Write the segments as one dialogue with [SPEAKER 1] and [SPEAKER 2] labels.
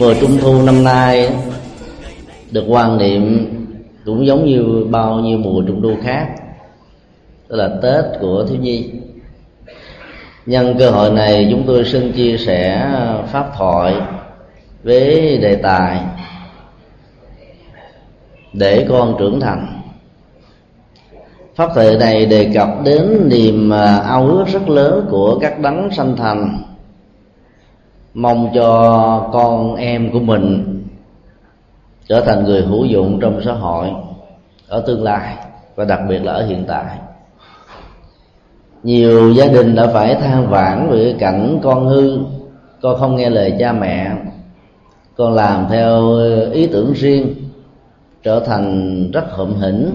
[SPEAKER 1] mùa trung thu năm nay, được quan niệm cũng giống như bao nhiêu mùa trung thu khác, đó là tết của thiếu nhi. Nhân cơ hội này, chúng tôi xin chia sẻ pháp thoại với đề tài để con trưởng thành. Pháp thoại này đề cập đến niềm à, ao ước rất lớn của các đấng sanh thành mong cho con em của mình trở thành người hữu dụng trong xã hội ở tương lai và đặc biệt là ở hiện tại. Nhiều gia đình đã phải than vãn về cảnh con hư, con không nghe lời cha mẹ. Con làm theo ý tưởng riêng, trở thành rất hậm hĩnh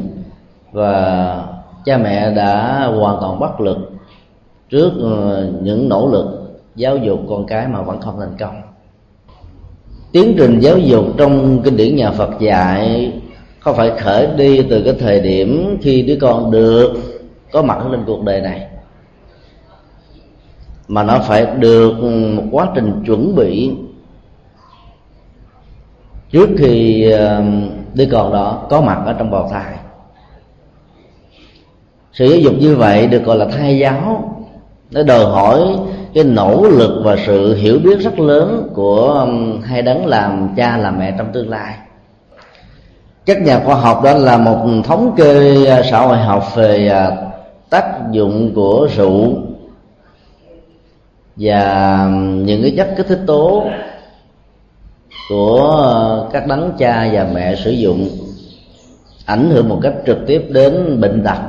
[SPEAKER 1] và cha mẹ đã hoàn toàn bất lực trước ờ, những nỗ lực giáo dục con cái mà vẫn không thành công. Tiến trình giáo dục trong kinh điển nhà Phật dạy không phải khởi đi từ cái thời điểm khi đứa con được có mặt lên cuộc đời này, mà nó phải được một quá trình chuẩn bị trước khi um, đứa con đó có mặt ở trong bào thai? Sự giáo dục như vậy được gọi là thai giáo. Nó đòi hỏi cái nỗ lực và sự hiểu biết rất lớn của um, hai đấng làm cha, làm mẹ trong tương lai. Các nhà khoa học đó là một thống kê à, xã hội học về à, tác dụng của rượu và um, những cái chất kích thích tố của à, các đấng cha và mẹ sử dụng, ảnh hưởng một cách trực tiếp đến bệnh tật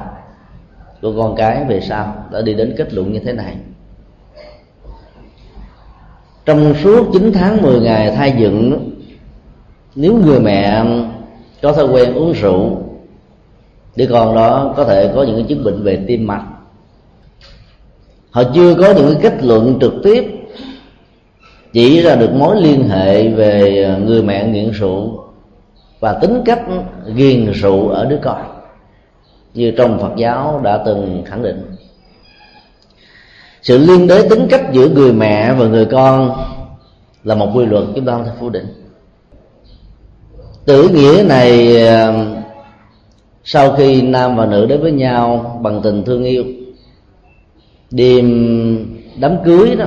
[SPEAKER 1] của con cái. Về sau đã đi đến kết luận như thế này trong suốt 9 tháng 10 ngày thai dựng nếu người mẹ có thói quen uống rượu đứa con đó có thể có những cái chứng bệnh về tim mạch. Họ chưa có những cái kết luận trực tiếp chỉ ra được mối liên hệ về à, người mẹ nghiện rượu và tính cách ghiền rượu ở đứa con, như trong phật giáo đã từng khẳng định sự liên đới tính cách giữa người mẹ và người con là một quy luật chúng ta không thể phủ định. Tử nghĩa này ờ, sau khi nam và nữ đến với nhau bằng tình thương yêu đêm đám cưới đó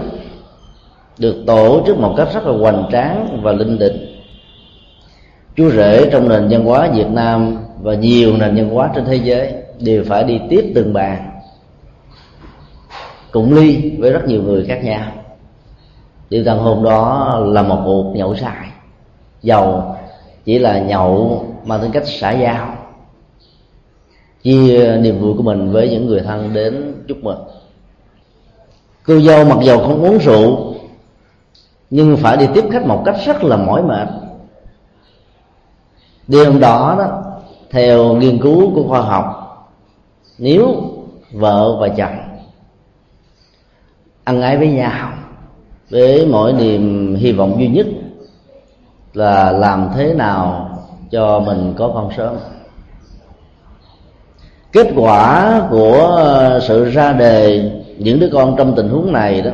[SPEAKER 1] được tổ chức một cách rất là hoành tráng và linh đình chú rể trong nền văn hóa việt nam và nhiều nền văn hóa trên thế giới đều phải đi tiếp từng bàn cùng ly với rất nhiều người khác nhau. Điều tàn hôm đó là một cuộc nhậu sai. Giàu chỉ là nhậu mang tính cách xã giao, chia niềm vui của mình với những người thân đến chúc mừng. Cô dâu mặc dầu không uống rượu, nhưng phải đi tiếp khách một cách rất là mỏi mệt. Đêm đó đó, theo nghiên cứu của khoa học, nếu vợ và chồng ăn ái với nhau. Với mỗi niềm hy vọng duy nhất là làm thế nào cho mình có con sớm. Kết quả của sự ra đề những đứa con trong tình huống này đó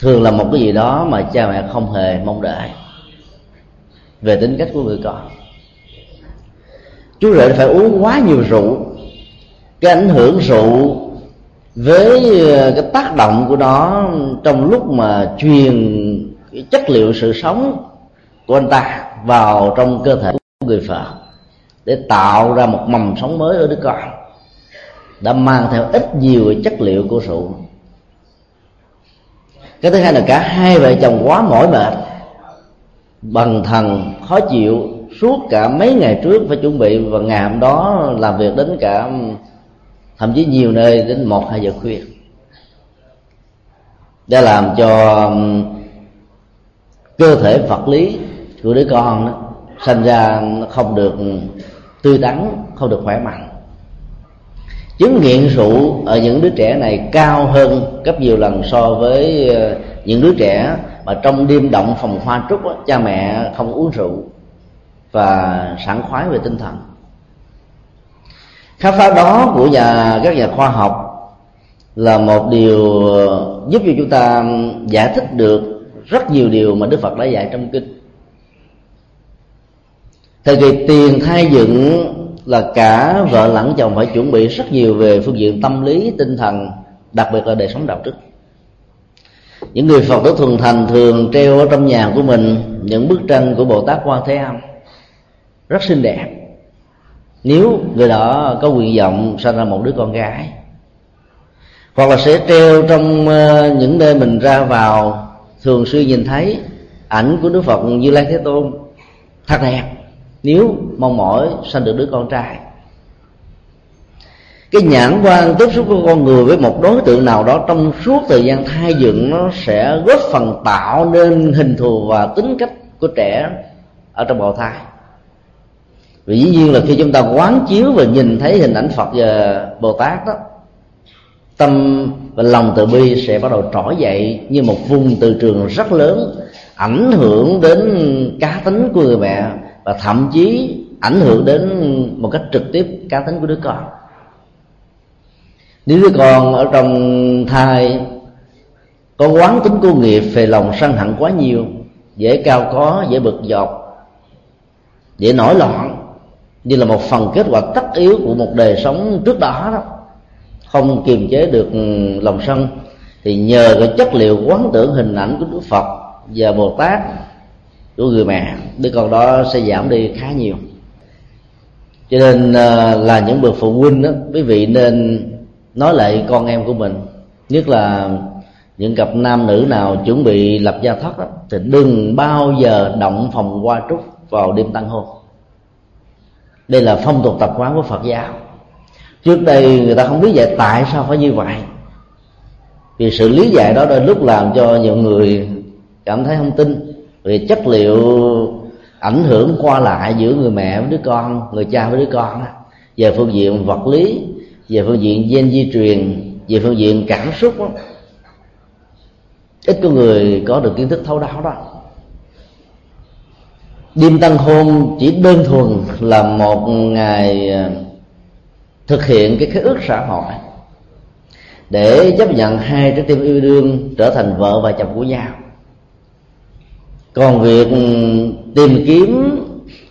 [SPEAKER 1] thường là một cái gì đó mà cha mẹ không hề mong đợi về tính cách của người con. Chú rể phải uống quá nhiều rượu, cái ảnh hưởng rượu với ờ, cái tác động của nó trong lúc mà truyền cái chất liệu sự sống của anh ta vào trong cơ thể của người vợ để tạo ra một mầm sống mới ở đứa con, đã mang theo ít nhiều chất liệu của rượu. Cái thứ hai là cả hai vợ chồng quá mỏi mệt, bằng thần khó chịu suốt cả mấy ngày trước phải chuẩn bị và ngày hôm đó làm việc đến cả thậm chí nhiều nơi đến một hai giờ khuya. Đã làm cho cơ thể vật lý của đứa con đó sinh ra không được tươi tắn không được khỏe mạnh. Chứng nghiện rượu ở những đứa trẻ này cao hơn gấp nhiều lần so với ờ, những đứa trẻ mà trong đêm động phòng hoa trúc đó, cha mẹ không uống rượu và sảng khoái về tinh thần khám phá đó của nhà, các nhà khoa học là một điều giúp cho chúng ta giải thích được rất nhiều điều mà đức phật đã dạy trong kinh. Thời kỳ tiền thai dựng là cả vợ lẫn chồng phải chuẩn bị rất nhiều về phương diện tâm lý, tinh thần, đặc biệt là đời sống đạo đức. Những người phật tử thuần thành thường treo ở trong nhà của mình những bức tranh của bồ tát quan thế âm rất xinh đẹp nếu người đó có nguyện vọng sinh ra một đứa con gái, hoặc là sẽ treo trong ờ, những nơi mình ra vào, thường xuyên nhìn thấy ảnh của đức phật như lai thế tôn, thật đẹp, nếu mong mỏi sanh được đứa con trai. Cái nhãn quan tiếp xúc của con người với một đối tượng nào đó trong suốt thời gian thai dựng, nó sẽ góp phần tạo nên hình thù và tính cách của trẻ ở trong bào thai vì dĩ nhiên là khi chúng ta quán chiếu và nhìn thấy hình ảnh phật và bồ tát đó, tâm và lòng từ bi sẽ bắt đầu trỗi dậy như một vùng từ trường rất lớn, ảnh hưởng đến cá tính của người mẹ và thậm chí ảnh hưởng đến một cách trực tiếp cá tính của đứa con. Nếu đứa con ở trong thai có quán tính cô nghiệp về lòng sân hận quá nhiều, dễ cao có, dễ bực dọc, dễ nổi loạn như là một phần kết quả tất yếu của một đời sống trước đó đó. Không kiềm chế được ừ, lòng sân. Thì nhờ cái chất liệu quán tưởng hình ảnh của đức phật và bồ tát của người mẹ đứa con đó sẽ giảm đi khá nhiều. Cho nên ờ, là những bậc phụ huynh đó quý vị nên nói lại con em của mình. Nhất là những cặp nam nữ nào chuẩn bị lập gia thất đó, thì đừng bao giờ động phòng qua trúc vào đêm tăng hôn đây là phong tục tập quán của phật giáo. Trước đây người ta không biết dạy tại sao phải như vậy? Vì sự lý giải đó đôi lúc làm cho nhiều người cảm thấy không tin vì chất liệu ảnh hưởng qua lại giữa người mẹ với đứa con người cha với đứa con về phương diện vật lý về phương diện gen di truyền về phương diện cảm xúc đó, ít có người có được kiến thức thấu đáo đó đêm tân hôn chỉ đơn thuần là một ngày à, thực hiện cái khế ước xã hội để chấp nhận hai trái tim yêu đương trở thành vợ và chồng của nhau. Còn việc ừ, tìm kiếm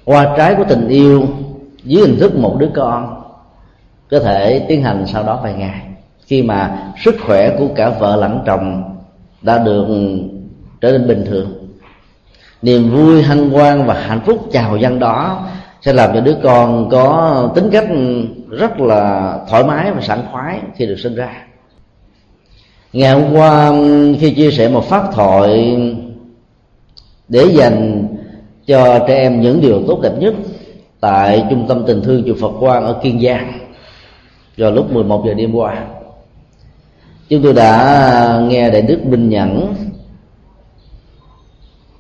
[SPEAKER 1] qua trái của tình yêu dưới hình thức một đứa con có thể tiến hành sau đó vài ngày. Khi mà sức khỏe của cả vợ lẫn chồng đã được ừ, trở nên bình thường niềm vui, hân hoan và hạnh phúc chào dân đó sẽ làm cho đứa con có tính cách rất là thoải mái và sảng khoái khi được sinh ra. Ngày hôm qua, khi chia sẻ một pháp thoại để dành cho trẻ em những điều tốt đẹp nhất tại trung tâm tình thương chùa Phật Quang ở Kiên Giang vào lúc 11 giờ đêm qua, chúng tôi đã nghe đại đức Minh Nhẫn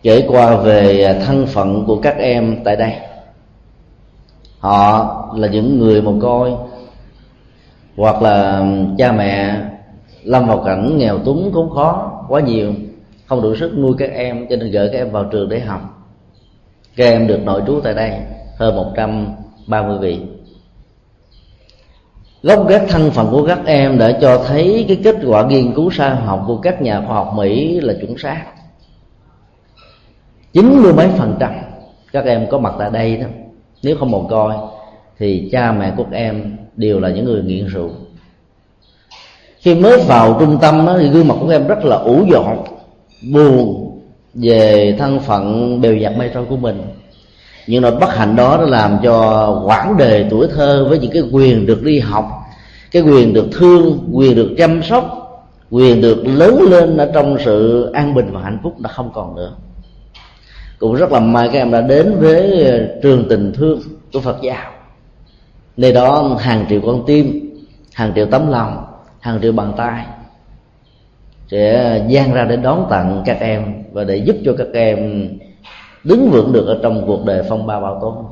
[SPEAKER 1] kể qua về à, thân phận của các em tại đây. Họ là những người mồ côi, hoặc là cha mẹ lâm vào cảnh nghèo túng cũng khó quá nhiều, không đủ sức nuôi các em, cho nên gửi các em vào trường để học. Các em được nội trú tại đây hơn 130 vị. Gốc gác thân phận của các em đã cho thấy cái kết quả nghiên cứu xã học của các nhà khoa học Mỹ là chuẩn xác chín mươi mấy phần trăm. Các em có mặt tại đây đó. Nếu không một coi thì cha mẹ của các em đều là những người nghiện rượu. Khi mới vào trung tâm đó, thì gương mặt của em rất là ủ dọn buồn về thân phận bèo dạt mây trôi của mình. Những nỗi bất hạnh đó đã làm cho quãng đời tuổi thơ với những cái quyền được đi học cái quyền được thương quyền được chăm sóc quyền được lớn lên ở trong sự an bình và hạnh phúc đã không còn nữa cũng rất là may các em đã đến với ờ, trường tình thương của phật giáo. Nơi đó hàng triệu con tim, hàng triệu tấm lòng, hàng triệu bàn tay sẽ gian ra để đón tặng các em và để giúp cho các em đứng vững được ở trong cuộc đời phong ba bao tố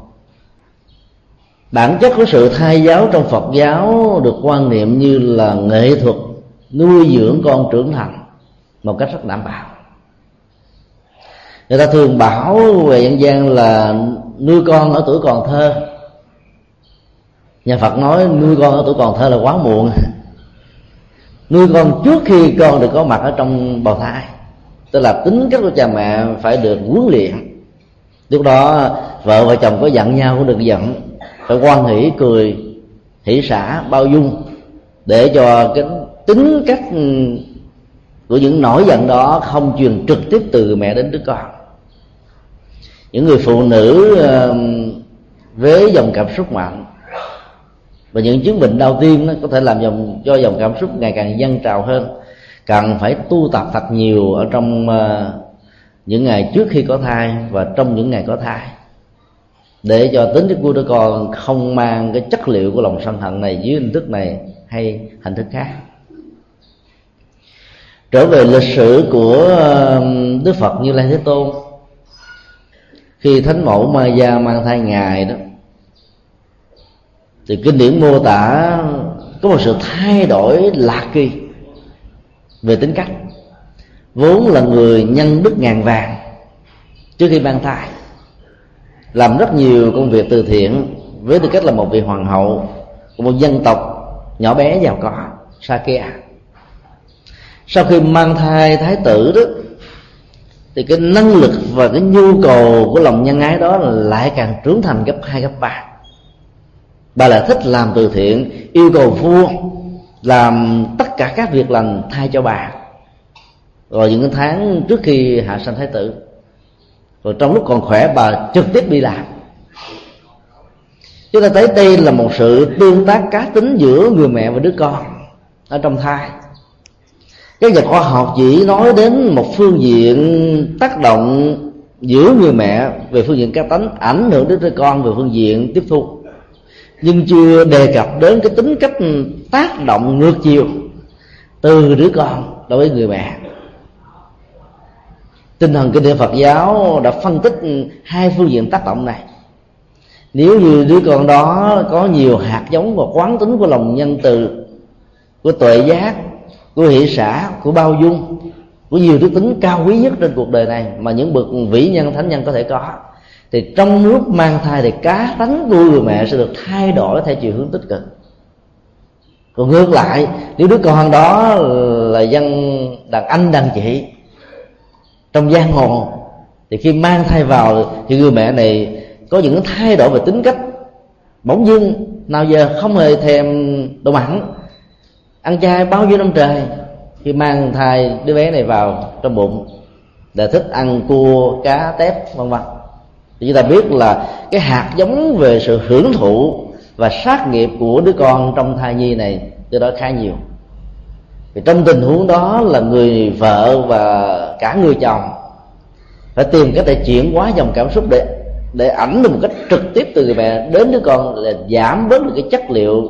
[SPEAKER 1] bản chất của sự thay giáo trong phật giáo được quan niệm như là nghệ thuật nuôi dưỡng con trưởng thành một cách rất đảm bảo người ta thường bảo về dân gian là nuôi con ở tuổi còn thơ. Nhà phật nói nuôi con ở tuổi còn thơ là quá muộn. Nuôi con trước khi con được có mặt ở trong bào thai. Tức là tính cách của cha mẹ phải được huấn luyện. Lúc đó, vợ và chồng có giận nhau cũng đừng giận. Phải quan hỷ, cười, hỷ xả, bao dung. Để cho cái tính cách của những nỗi giận đó không truyền trực tiếp từ mẹ đến đứa con những người phụ nữ um, với dòng cảm xúc mạnh. Và những chứng bệnh đau tim nó có thể làm dòng, cho dòng cảm xúc ngày càng dâng trào hơn. Cần phải tu tập thật nhiều ở trong uh, những ngày trước khi có thai và trong những ngày có thai. Để cho tính của đứa con không mang cái chất liệu của lòng sân hận này dưới hình thức này hay hình thức khác. Trở về lịch sử của um, đức phật như lai thế tôn khi thánh mẫu ma gia mang thai ngài đó, thì kinh điển mô tả có một sự thay đổi lạc kỳ về tính cách. Vốn là người nhân đức ngàn vàng trước khi mang thai, làm rất nhiều công việc từ thiện với tư cách là một vị hoàng hậu của một dân tộc nhỏ bé giàu có, Sakya. Sau khi mang thai thái tử đó thì cái năng lực và cái nhu cầu của lòng nhân ái đó lại càng trưởng thành gấp hai, gấp ba. Bà lại thích làm từ thiện, yêu cầu vua làm tất cả các việc lành thay cho bà. Rồi những tháng trước khi hạ sanh thái tử, rồi trong lúc còn khỏe bà trực tiếp đi làm. Chúng ta thấy đây là một sự tương tác cá tính giữa người mẹ và đứa con ở trong thai các nhà khoa học chỉ nói đến một phương diện tác động giữa người mẹ về phương diện cá tính, ảnh hưởng đến đứa con về phương diện tiếp thu. Nhưng chưa đề cập đến cái tính cách tác động ngược chiều từ đứa con đối với người mẹ. Tinh thần kinh điển Phật giáo đã phân tích hai phương diện tác động này. Nếu như đứa con đó có nhiều hạt giống và quán tính của lòng nhân từ, của tuệ giác của hỷ xã của bao dung của nhiều đức tính cao quý nhất trên cuộc đời này mà những bậc vĩ nhân, thánh nhân có thể có. Thì trong lúc mang thai thì cá tánh của người mẹ sẽ được thay đổi theo chiều hướng tích cực. Còn ngược lại, nếu đứa con đó là dân đàn anh đàn chị, trong giang hồ, thì khi mang thai vào thì người mẹ này có những thay đổi về tính cách. Bỗng dưng, nào giờ không hề thèm đồ mặn ăn chay bao nhiêu năm trời, khi mang thai đứa bé này vào trong bụng để thích ăn, cua, cá, tép, vân vân. Thì chúng ta biết là cái hạt giống về sự hưởng thụ và sát nghiệp của đứa con trong thai nhi này từ đó khá nhiều. Thì trong tình huống đó là người vợ và cả người chồng phải tìm cách để chuyển hóa dòng cảm xúc để để ảnh được một cách trực tiếp từ người mẹ đến đứa con là giảm bớt được cái chất liệu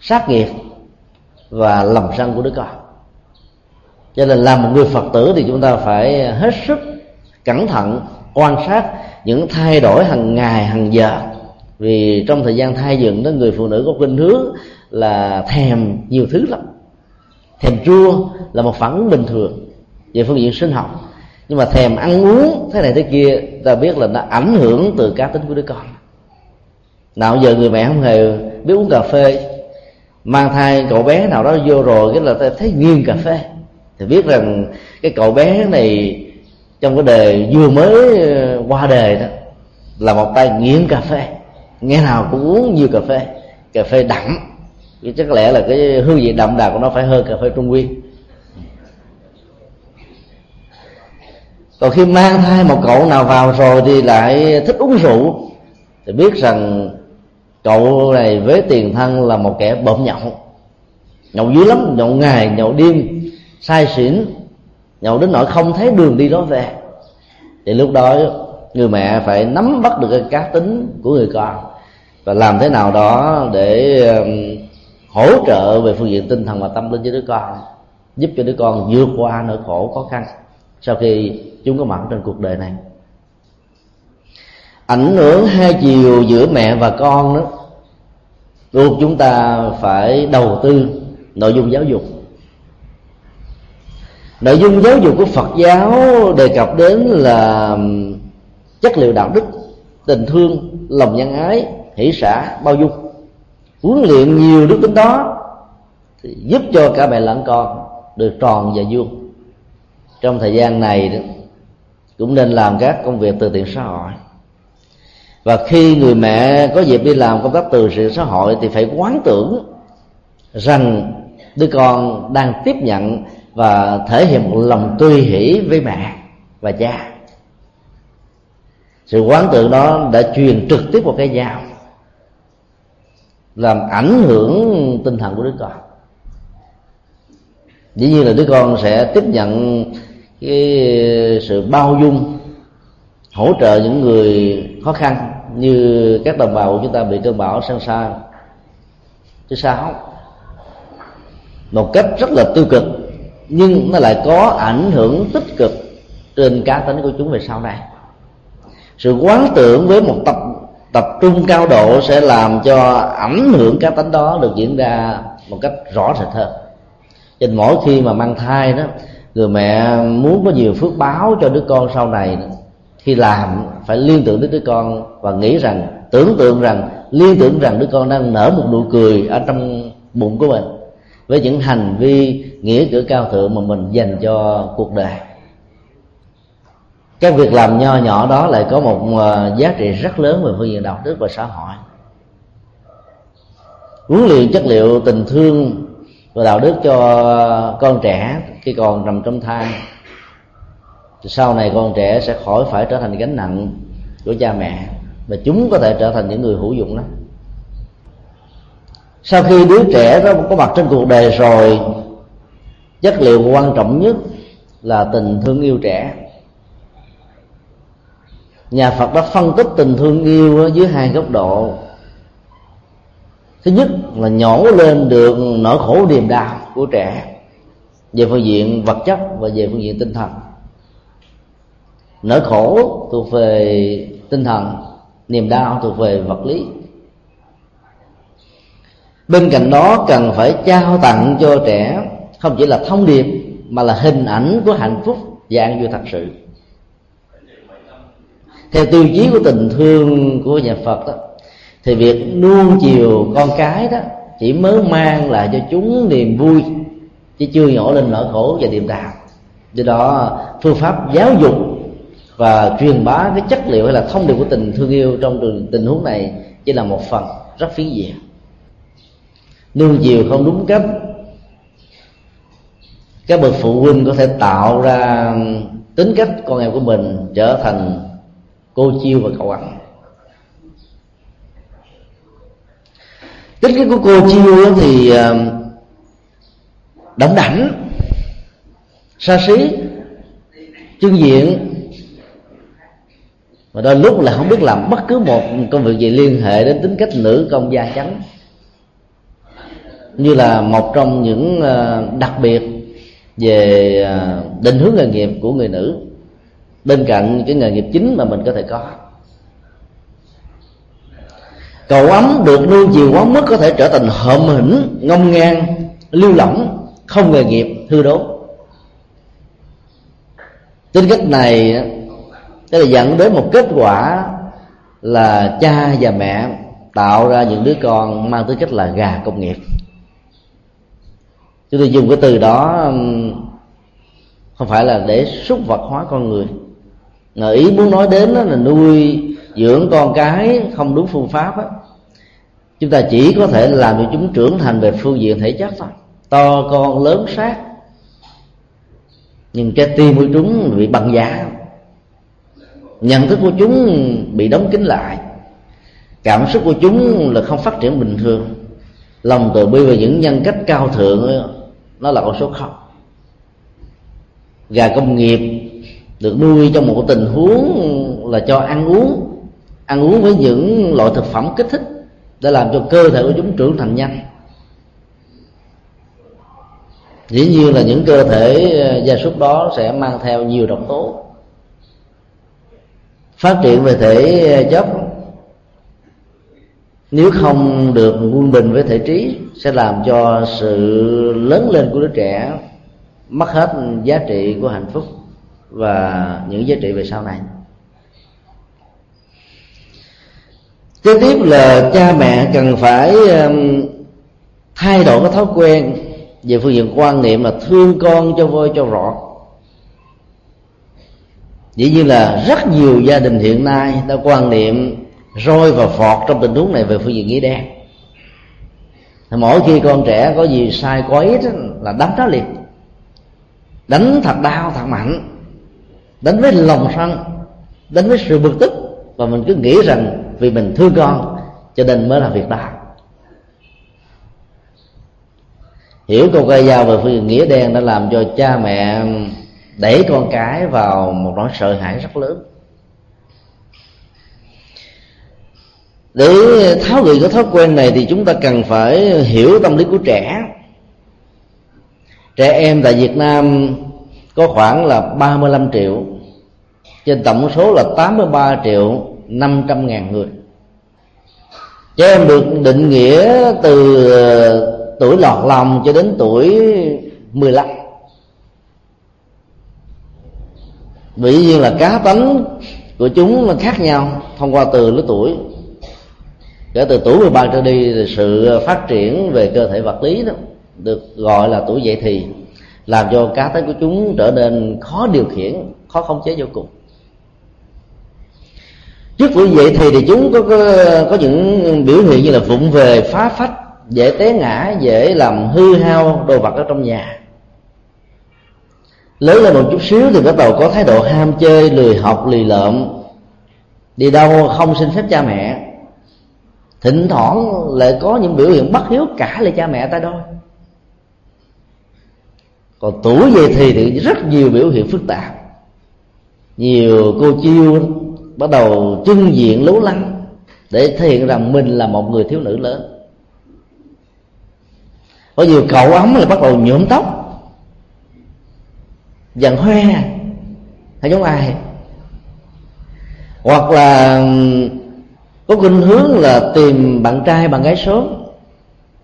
[SPEAKER 1] sát nghiệp và lòng sân của đứa con. Cho nên làm một người phật tử thì chúng ta phải hết sức cẩn thận, quan sát những thay đổi hàng ngày, hàng giờ. Vì trong thời gian thai dựng đó, người phụ nữ có khuynh hướng là thèm nhiều thứ lắm. Thèm chua là một phản ứng bình thường về phương diện sinh học. Nhưng mà thèm ăn uống thế này thế kia, ta biết là nó ảnh hưởng từ cá tính của đứa con. Nào giờ người mẹ không hề biết uống cà phê mang thai cậu bé nào đó vô rồi, cái là ta thấy nghiêng cà phê. Thì biết rằng cái cậu bé này trong cái đề vừa mới ờ, qua đề đó, là một tay nghiêng cà phê. Nghe nào cũng uống nhiều cà phê cà phê đậm. Chứ chắc lẽ là cái hương vị đậm đà của nó phải hơn cà phê trung nguyên. Còn khi mang thai một cậu nào vào rồi thì lại thích uống rượu. Thì biết rằng cậu này với tiền thân là một kẻ bợm nhậu. Nhậu dữ lắm, nhậu ngày, nhậu đêm sai xỉn. Nhậu đến nỗi không thấy đường đi đó về. Thì lúc đó, người mẹ phải nắm bắt được cái cá tính của người con và làm thế nào đó để hỗ trợ về phương diện tinh thần và tâm linh cho đứa con, giúp cho đứa con vượt qua nỗi khổ khó khăn sau khi chúng có mặt trên cuộc đời này ảnh hưởng hai chiều giữa mẹ và con đó. Buộc chúng ta phải đầu tư nội dung giáo dục. Nội dung giáo dục của phật giáo đề cập đến là chất liệu đạo đức tình thương lòng nhân ái hỷ xã bao dung. Huấn luyện nhiều đức tính đó thì giúp cho cả mẹ lẫn con được tròn và vuông. Trong thời gian này đó, cũng nên làm các công việc từ thiện xã hội và khi người mẹ có dịp đi làm công tác từ thiện xã hội thì phải quán tưởng rằng đứa con đang tiếp nhận và thể hiện một lòng tươi hỷ với mẹ và cha. Sự quán tưởng đó đã truyền trực tiếp vào cái dao làm ảnh hưởng tinh thần của đứa con. Dĩ nhiên là đứa con sẽ tiếp nhận cái sự bao dung, hỗ trợ những người khó khăn như các đồng bào của chúng ta bị cơn bão sang xa, thứ sáu một cách rất là tiêu cực nhưng nó lại có ảnh hưởng tích cực trên cá tính của chúng về sau này. Sự quán tưởng với một tập tập trung cao độ sẽ làm cho ảnh hưởng cá tính đó được diễn ra một cách rõ rệt hơn. Cho mỗi khi mà mang thai đó người mẹ muốn có nhiều phước báo cho đứa con sau này khi làm, phải liên tưởng đến đứa con và nghĩ rằng, tưởng tượng rằng, liên tưởng rằng đứa con đang nở một nụ cười ở trong bụng của mình với những hành vi, nghĩa cử cao thượng mà mình dành cho cuộc đời. Các việc làm nho nhỏ đó lại có một ờ, giá trị rất lớn về phương diện đạo đức và xã hội. Huấn luyện chất liệu tình thương và đạo đức cho con trẻ khi còn nằm trong thai thì sau này con trẻ sẽ khỏi phải trở thành gánh nặng của cha mẹ và chúng có thể trở thành những người hữu dụng đó sau khi đứa trẻ đó có mặt trên cuộc đời rồi, chất liệu quan trọng nhất là tình thương yêu trẻ. Nhà phật đã phân tích tình thương yêu dưới hai góc độ. Thứ nhất là nhổ lên được nỗi khổ niềm đau của trẻ về phương diện vật chất và về phương diện tinh thần nỗi khổ thuộc về tinh thần, niềm đau thuộc về vật lý. Bên cạnh đó cần phải trao tặng cho trẻ không chỉ là thông điệp, mà là hình ảnh của hạnh phúc và an vui thật sự. Theo tiêu chí của tình thương của nhà phật đó, thì việc nuông chiều con cái đó chỉ mới mang lại cho chúng niềm vui, chứ chưa nhổ lên nỗi khổ và niềm đau. Do đó, phương pháp giáo dục và truyền bá cái chất liệu hay là thông điệp của tình thương yêu trong tình huống này chỉ là một phần rất phiến diện nuông chiều không đúng cách. Các bậc phụ huynh có thể tạo ra tính cách con em của mình trở thành cô chiêu và cậu ẩn tính cách của cô chiêu thì à, ờ, đảnh xa xí trưng diện và đôi lúc là không biết làm bất cứ một công việc gì liên hệ đến tính cách nữ công gia chánh. Như là một trong những ờ, đặc biệt về ờ, định hướng nghề nghiệp của người nữ. Bên cạnh cái nghề nghiệp chính mà mình có thể có. Cầu ấm được nuôi chiều quá mức có thể trở thành hợm hỉnh, ngông ngang, lưu lỏng, không nghề nghiệp, hư đốn. Tính cách này thế là dẫn đến một kết quả là cha và mẹ tạo ra những đứa con mang tính cách là gà công nghiệp. Chúng tôi dùng cái từ đó không phải là để xúc vật hóa con người, mà ý muốn nói đến đó là nuôi dưỡng con cái không đúng phương pháp đó. chúng ta chỉ có thể làm cho chúng trưởng thành về phương diện thể chất thôi. To con, lớn sát nhưng trái tim của chúng bị bằng giá nhận thức của chúng bị đóng kín lại. Cảm xúc của chúng là không phát triển bình thường. Lòng từ bi và những nhân cách cao thượng nó là con số không. Gà công nghiệp được nuôi trong một tình huống là cho ăn uống. Ăn uống với những loại thực phẩm kích thích để làm cho cơ thể của chúng trưởng thành nhanh. Dĩ nhiên là những cơ thể ờ, gia súc đó sẽ mang theo nhiều độc tố phát triển về thể ờ, chất. Nếu không được quân bình với thể trí, sẽ làm cho sự lớn lên của đứa trẻ mất hết giá trị của hạnh phúc và những giá trị về sau này. Kế tiếp là cha mẹ cần phải thay đổi cái thói quen về phương diện quan niệm là thương con cho voi cho rọt dĩ nhiên là rất nhiều gia đình hiện nay đã quan niệm roi và phọt trong tình huống này về phương diện nghĩa đen. Mỗi khi con trẻ có gì sai có ít là đánh nó liền. Đánh thật đau, thật mạnh. Đánh với lòng sân, đánh với sự bực tức. Và mình cứ nghĩ rằng vì mình thương con, cho nên mới làm việc đó hiểu câu cây dao về phương nghĩa đen đã làm cho cha mẹ đẩy con cái vào một nỗi sợ hãi rất lớn. Để tháo gỡ cái thói quen này thì chúng ta cần phải hiểu tâm lý của trẻ. Trẻ em tại Việt Nam có khoảng là 35 triệu, trên tổng số là 83 triệu 500 ngàn người. Trẻ em được định nghĩa từ tuổi lọt lòng cho đến tuổi 15 dĩ nhiên là cá tánh của chúng là khác nhau thông qua từ lứa tuổi. Kể từ tuổi 13 trở đi thì sự phát triển về cơ thể vật lý đó được gọi là tuổi dậy thì làm cho cá tính của chúng trở nên khó điều khiển khó khống chế vô cùng. Trước tuổi dậy thì thì chúng có, có có những biểu hiện như là vụng về phá phách dễ té ngã dễ làm hư hao đồ vật ở trong nhà lớn lên một chút xíu thì bắt đầu có thái độ ham chơi, lười học, lì lợm. Đi đâu không xin phép cha mẹ. Thỉnh thoảng lại có những biểu hiện bất hiếu cả lại cha mẹ ta đôi còn tuổi về thì thì rất nhiều biểu hiện phức tạp. Nhiều cô chiêu bắt đầu trưng diện lố lăng để thể hiện rằng mình là một người thiếu nữ lớn. Có nhiều cậu ấm là bắt đầu nhuộm tóc dần hoe hay giống ai? Hoặc là có khuynh hướng là tìm bạn trai bạn gái sớm.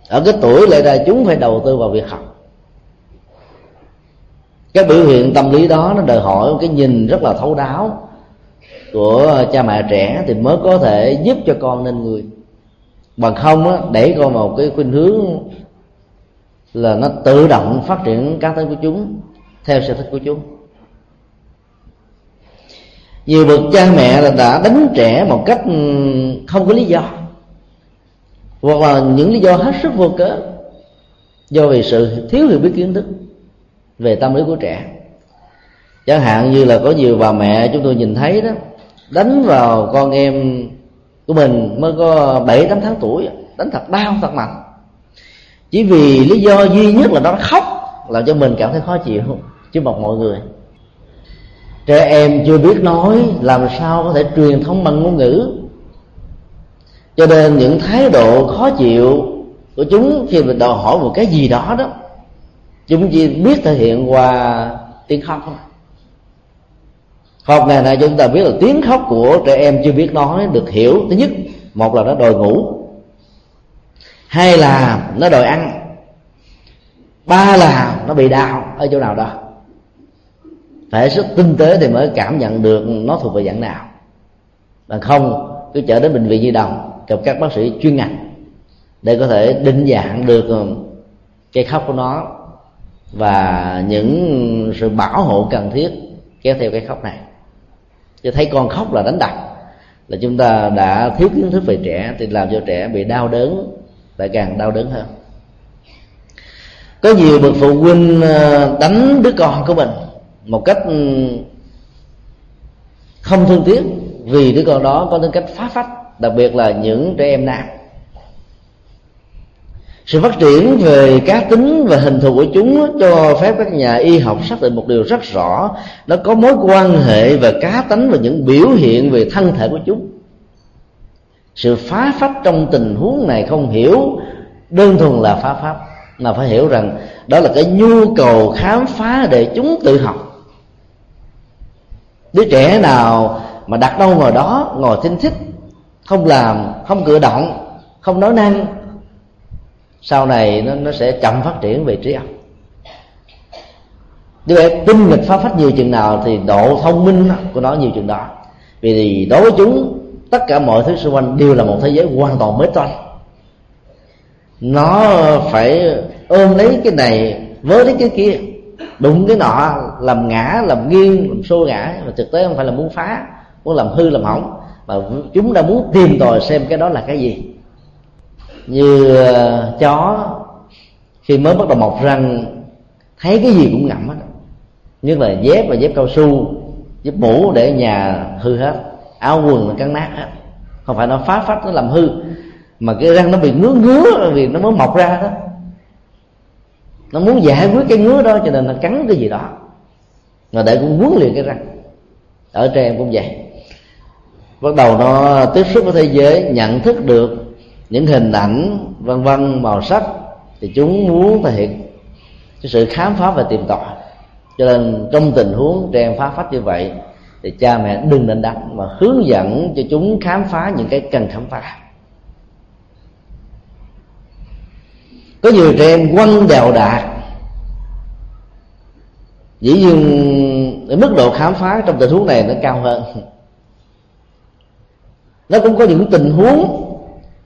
[SPEAKER 1] Ở cái tuổi lại là chúng phải đầu tư vào việc học. Cái biểu hiện tâm lý đó nó đòi hỏi một cái nhìn rất là thấu đáo của cha mẹ trẻ thì mới có thể giúp cho con nên người. Bằng không á, để con vào cái khuynh hướng là nó tự động phát triển cá tính của chúng theo sở thích của chúng. Nhiều bậc cha mẹ là đã đánh trẻ một cách ừ, không có lý do. Hoặc là những lý do hết sức vô cớ. Do vì sự thiếu hiểu biết kiến thức về tâm lý của trẻ. Chẳng hạn như là có nhiều bà mẹ chúng tôi nhìn thấy đó, đánh vào con em của mình mới có bảy, tám tháng tuổi, đánh thật đau, thật mạnh. Chỉ vì lý do duy nhất là nó khóc, làm cho mình cảm thấy khó chịu chứ một mọi người. Trẻ em chưa biết nói, làm sao có thể truyền thông bằng ngôn ngữ? Cho nên những thái độ khó chịu của chúng khi mình đòi hỏi một cái gì đó đó, chúng chỉ biết thể hiện qua tiếng khóc thôi. Học ngày nay chúng ta biết là tiếng khóc của trẻ em chưa biết nói được hiểu. Thứ nhất, một là nó đòi ngủ. Hai là nó đòi ăn. Ba là nó bị đau ở chỗ nào đó phải rất tinh tế thì mới cảm nhận được nó thuộc về dạng nào. Mà không, cứ chở đến bệnh viện di đồng gặp các bác sĩ chuyên ngành để có thể định dạng được um, cái khóc của nó và những sự bảo hộ cần thiết kéo theo cái khóc này. Chứ thấy con khóc là đánh đập, là chúng ta đã thiếu kiến thức về trẻ thì làm cho trẻ bị đau đớn, lại càng đau đớn hơn. Có nhiều bậc phụ huynh ờ, đánh đứa con của mình một cách ừ, không thương tiếc vì đứa con đó có tính cách phá phách, đặc biệt là những trẻ em nam. Sự phát triển về cá tính và hình thù của chúng cho phép các nhà y học xác định một điều rất rõ nó có mối quan hệ về cá tính và những biểu hiện về thân thể của chúng. Sự phá phách trong tình huống này không hiểu, đơn thuần là phá pháp mà phải hiểu rằng đó là cái nhu cầu khám phá để chúng tự học đứa trẻ nào mà đặt đâu ngồi đó ngồi thinh thích không làm không cử động không nói năng sau này nó, nó sẽ chậm phát triển về trí óc. Như vậy tinh nghịch phá phách nhiều chừng nào thì độ thông minh của nó nhiều chừng đó. Vì thì đối với chúng tất cả mọi thứ xung quanh đều là một thế giới hoàn toàn mới toanh nó phải ôm lấy cái này với lấy cái kia đụng cái nọ, làm ngã, làm nghiêng, làm xô ngã, mà thực tế không phải là muốn phá, muốn làm hư, làm hỏng. Mà chúng đã muốn tìm tòi xem cái đó là cái gì. Như ờ, chó, khi mới bắt đầu mọc răng, thấy cái gì cũng ngậm hết. Nhất là dép và dép cao su, dép mũ để nhà hư hết. Áo quần nó cắn nát hết. Không phải nó phá phách, nó làm hư. Mà cái răng nó bị ngứa ngứa vì nó mới mọc ra đó nó muốn giải quyết cái ngứa đó cho nên nó cắn cái gì đó. Mà để cũng huấn luyện cái răng. Ở trẻ em cũng vậy. Bắt đầu nó tiếp xúc với thế giới, nhận thức được những hình ảnh, vân vân, màu sắc, thì chúng muốn thể hiện cái sự khám phá và tìm tòi. Cho nên trong tình huống trẻ em phá phách như vậy, thì cha mẹ đừng nên đánh mà hướng dẫn cho chúng khám phá những cái cần khám phá. Có nhiều trẻ em quăng đèo đạt dĩ nhiên mức độ khám phá trong tình huống này nó cao hơn. Nó cũng có những tình huống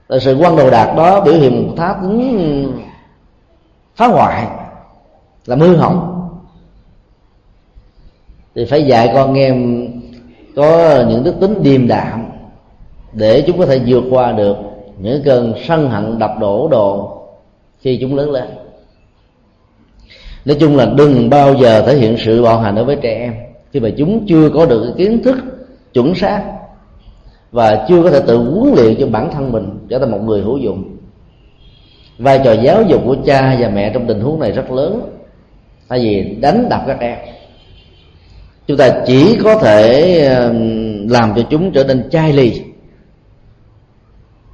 [SPEAKER 1] là sự quăng đồ đạc đó biểu hiện một thá tính phá hoại, là hư hỏng. Thì phải dạy con em có những đức tính điềm đạm để chúng có thể vượt qua được những cơn sân hận đập đổ đồ khi chúng lớn lên. Nói chung là đừng bao giờ thể hiện sự bạo hành đối với trẻ em, khi mà chúng chưa có được kiến thức chuẩn xác và chưa có thể tự huấn luyện cho bản thân mình trở thành một người hữu dụng. Vai trò giáo dục của cha và mẹ trong tình huống này rất lớn, thay vì đánh đập các em. Chúng ta chỉ có thể làm cho chúng trở nên chai lì.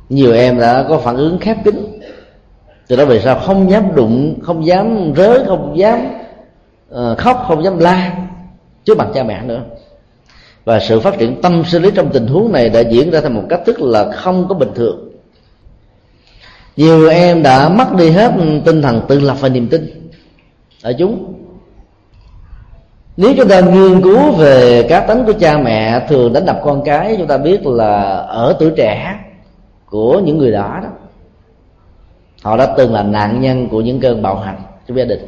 [SPEAKER 1] Nhiều em đã có phản ứng khép kín từ đó về sau không dám đụng không dám rớ không dám uh, khóc không dám la trước mặt cha mẹ nữa. Và sự phát triển tâm sinh lý trong tình huống này đã diễn ra theo một cách thức là không có bình thường. Nhiều em đã mất đi hết tinh thần tự lập và niềm tin ở chúng. Nếu chúng ta nghiên cứu về cá tính của cha mẹ thường đánh đập con cái chúng ta biết là ở tuổi trẻ của những người đó đó họ đã từng là nạn nhân của những cơn bạo hành trong gia đình.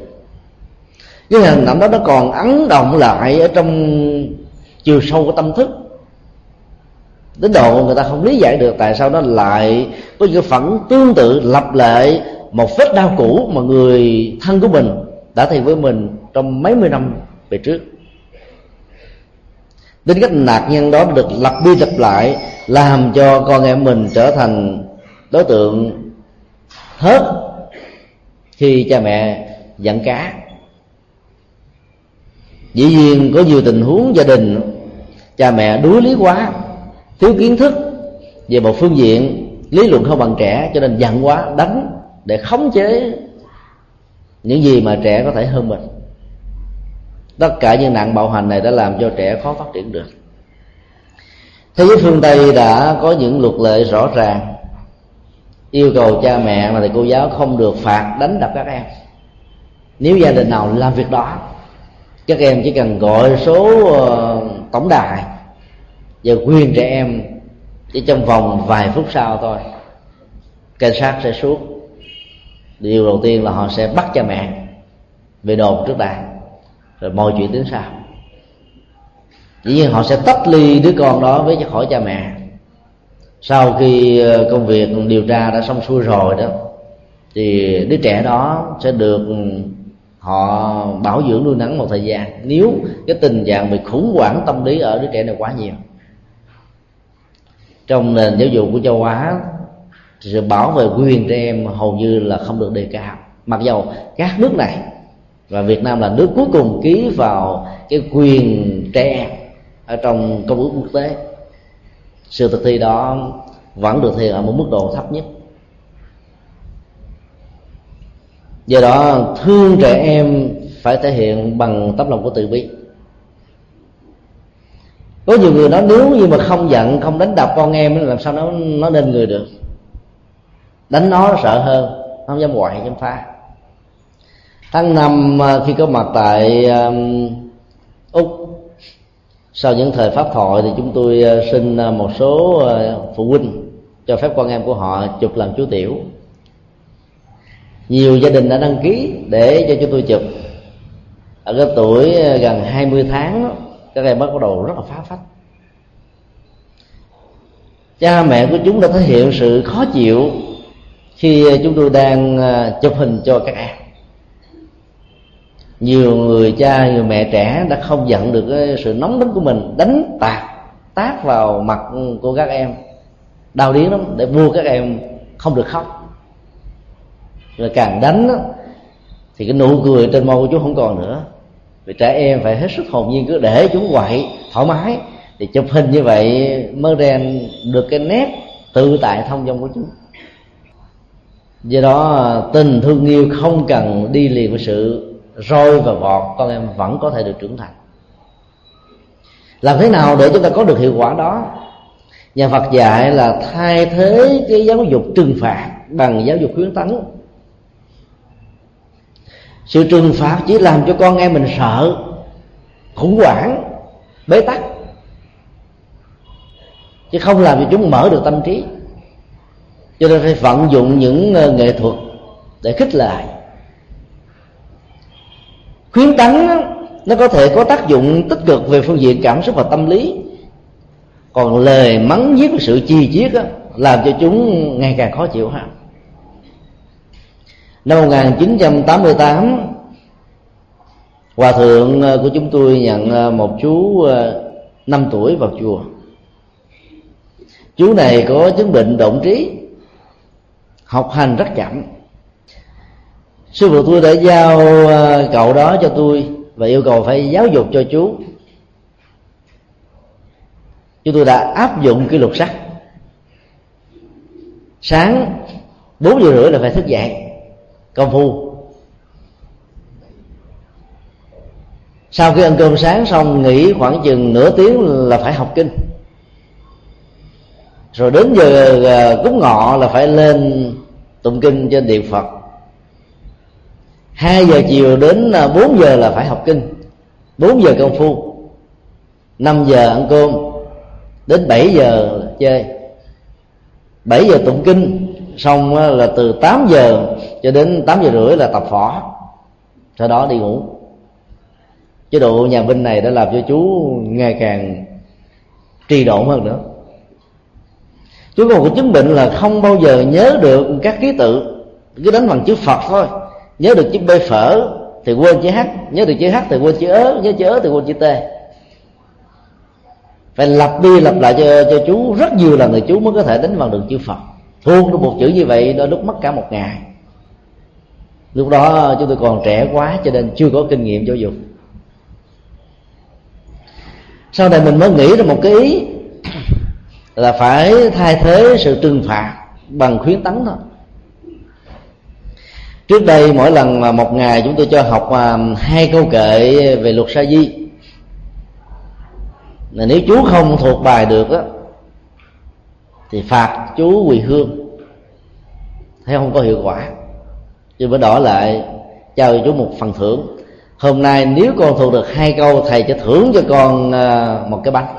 [SPEAKER 1] Cái hình ảnh đó nó còn ấn động lại ở trong chiều sâu của tâm thức. Đến độ người ta không lý giải được tại sao nó lại có những phản tương tự, lặp lại một vết đau cũ mà người thân của mình đã thành với mình trong mấy mươi năm về trước. Tính cách nạn nhân đó được lặp đi lặp lại, làm cho con em mình trở thành đối tượng hết. Khi cha mẹ giận cá. Dĩ nhiên có nhiều tình huống gia đình, cha mẹ đuối lý quá, thiếu kiến thức về một phương diện lý luận không bằng trẻ, cho nên giận quá, đánh để khống chế những gì mà trẻ có thể hơn mình. Tất cả những nạn bạo hành này đã làm cho trẻ khó phát triển được. Thế giới phương tây đã có những luật lệ rõ ràng yêu cầu cha mẹ mà thầy cô giáo không được phạt đánh đập các em. Nếu gia đình nào làm việc đó, các em chỉ cần gọi số ờ, tổng đài về quyền trẻ em chỉ trong vòng vài phút sau thôi, cảnh sát sẽ xuống. Điều đầu tiên là họ sẽ bắt cha mẹ về đồn trước đài, rồi mọi chuyện đến sau. Dĩ nhiên họ sẽ tách ly đứa con đó với khỏi cha mẹ sau khi ờ, công việc điều tra đã xong xuôi rồi đó, thì đứa trẻ đó sẽ được ừ, họ bảo dưỡng nuôi nắng một thời gian. Nếu cái tình trạng bị khủng hoảng tâm lý ở đứa trẻ này quá nhiều, trong nền giáo dục của châu á sự bảo vệ quyền trẻ em hầu như là không được đề cao. Mặc dầu các nước này và Việt Nam là nước cuối cùng ký vào cái quyền trẻ em ở trong công ước quốc tế sự thực thi đó vẫn được thi ở một mức độ thấp nhất. Do đó thương trẻ em phải thể hiện bằng tấm lòng của từ bi. Có nhiều người nói nếu như mà không giận không đánh đập con em làm sao nó nó nên người được? Đánh nó, nó sợ hơn không dám ngoại dám phá. Tháng năm à, khi có mặt tại um, sau những thời pháp thoại thì chúng tôi ờ, xin ờ, một số ờ, phụ huynh cho phép con em của họ chụp làm chú tiểu. Nhiều gia đình đã đăng ký để cho chúng tôi chụp. Ở cái tuổi gần 20 tháng các em bắt đầu rất là phá phách. Cha mẹ của chúng đã thể hiện sự khó chịu khi chúng tôi đang chụp hình cho các em nhiều người cha nhiều mẹ trẻ đã không giận được cái sự nóng tính của mình đánh tạt tát vào mặt của các em. Đau điếng lắm để mua các em không được khóc. Rồi càng đánh đó, thì cái nụ cười trên môi của chú không còn nữa. Vì trẻ em phải hết sức hồn nhiên cứ để chúng quậy thoải mái. Thì chụp hình như vậy mới rèn được cái nét tự tại thông dong của chúng do đó tình thương yêu không cần đi liền với sự roi và vọt con em vẫn có thể được trưởng thành. Làm thế nào để chúng ta có được hiệu quả đó? Nhà phật dạy là thay thế cái giáo dục trừng phạt bằng giáo dục khuyến tấn. Sự trừng phạt chỉ làm cho con em mình sợ, khủng hoảng, bế tắc. Chứ không làm cho chúng mở được tâm trí. Cho nên phải vận dụng những ờ, nghệ thuật để khích lệ khuyến tấn nó có thể có tác dụng tích cực về phương diện cảm xúc và tâm lý. Còn lời mắng nhiếc sự chi chiết đó, làm cho chúng ngày càng khó chịu hơn năm 1988 hòa thượng ờ, của chúng tôi nhận ờ, một chú ờ, 5 tuổi vào chùa. Chú này có chứng bệnh động trí học hành rất chậm sư phụ tôi đã giao ờ, cậu đó cho tôi và yêu cầu phải giáo dục cho chú. Chúng tôi đã áp dụng cái luật sắt. Sáng bốn giờ rưỡi là phải thức dậy. Công phu. Sau khi ăn cơm sáng xong, nghỉ khoảng chừng nửa tiếng là phải học kinh. Rồi đến giờ ờ, cúng ngọ là phải lên tụng kinh trên điện phật. 2 giờ chiều đến à, 4 giờ là phải học kinh. 4 giờ công phu. 5 giờ ăn cơm. Đến 7 giờ chơi. 7 giờ tụng kinh. Xong à, là từ 8 giờ cho đến 8 giờ rưỡi là tập phỏ sau đó đi ngủ. Chế độ nhà binh này đã làm cho chú ngày càng trì độn hơn nữa. Chú có một chứng bệnh là không bao giờ nhớ được các ký tự cứ đánh bằng chữ phật thôi nhớ được chữ b phở thì quên chữ h. Nhớ được chữ h thì quên chữ ớ. Nhớ chữ ớ thì quên chữ t. Phải lặp đi lặp lại cho cho chú. Rất nhiều lần thì chú mới có thể đánh bằng được chữ phật. Thuộc được một chữ như vậy, đôi lúc mất cả một ngày. Lúc đó chúng tôi còn trẻ quá cho nên chưa có kinh nghiệm giáo dục. Sau này mình mới nghĩ ra một cái ý là phải thay thế sự trừng phạt bằng khuyến tấn thôi trước đây mỗi lần mà một ngày chúng tôi cho học à, hai câu kệ về luật sa di. Là nếu chú không thuộc bài được á, thì phạt chú quỳ hương. Thấy không có hiệu quả. Chứ bữa đỏ lại trao cho chú một phần thưởng. Hôm nay nếu con thuộc được hai câu, thầy sẽ thưởng cho con à, một cái bánh.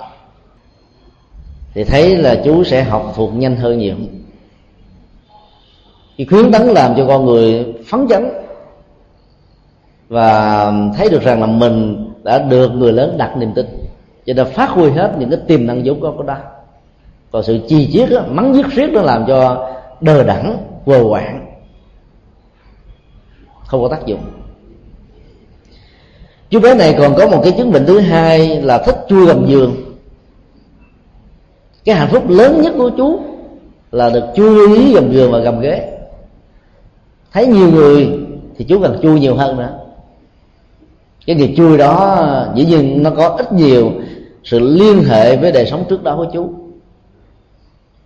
[SPEAKER 1] Thì thấy là chú sẽ học thuộc nhanh hơn nhiều cái khuyến tấn làm cho con người phấn chấn và thấy được rằng là mình đã được người lớn đặt niềm tin. Cho nên phát huy hết những cái tiềm năng vốn có của đó còn sự chi chiết đó, mắng giết riết nó làm cho đờ đẳng quờ quạng. Không có tác dụng. Chú bé này còn có một cái chứng bệnh thứ hai là thích chui gầm giường. Cái hạnh phúc lớn nhất của chú là được chui gầm giường và gầm ghế thấy nhiều người thì chú cần chui nhiều hơn nữa. Cái việc chui đó, dĩ nhiên nó có ít nhiều sự liên hệ với đời sống trước đó của chú.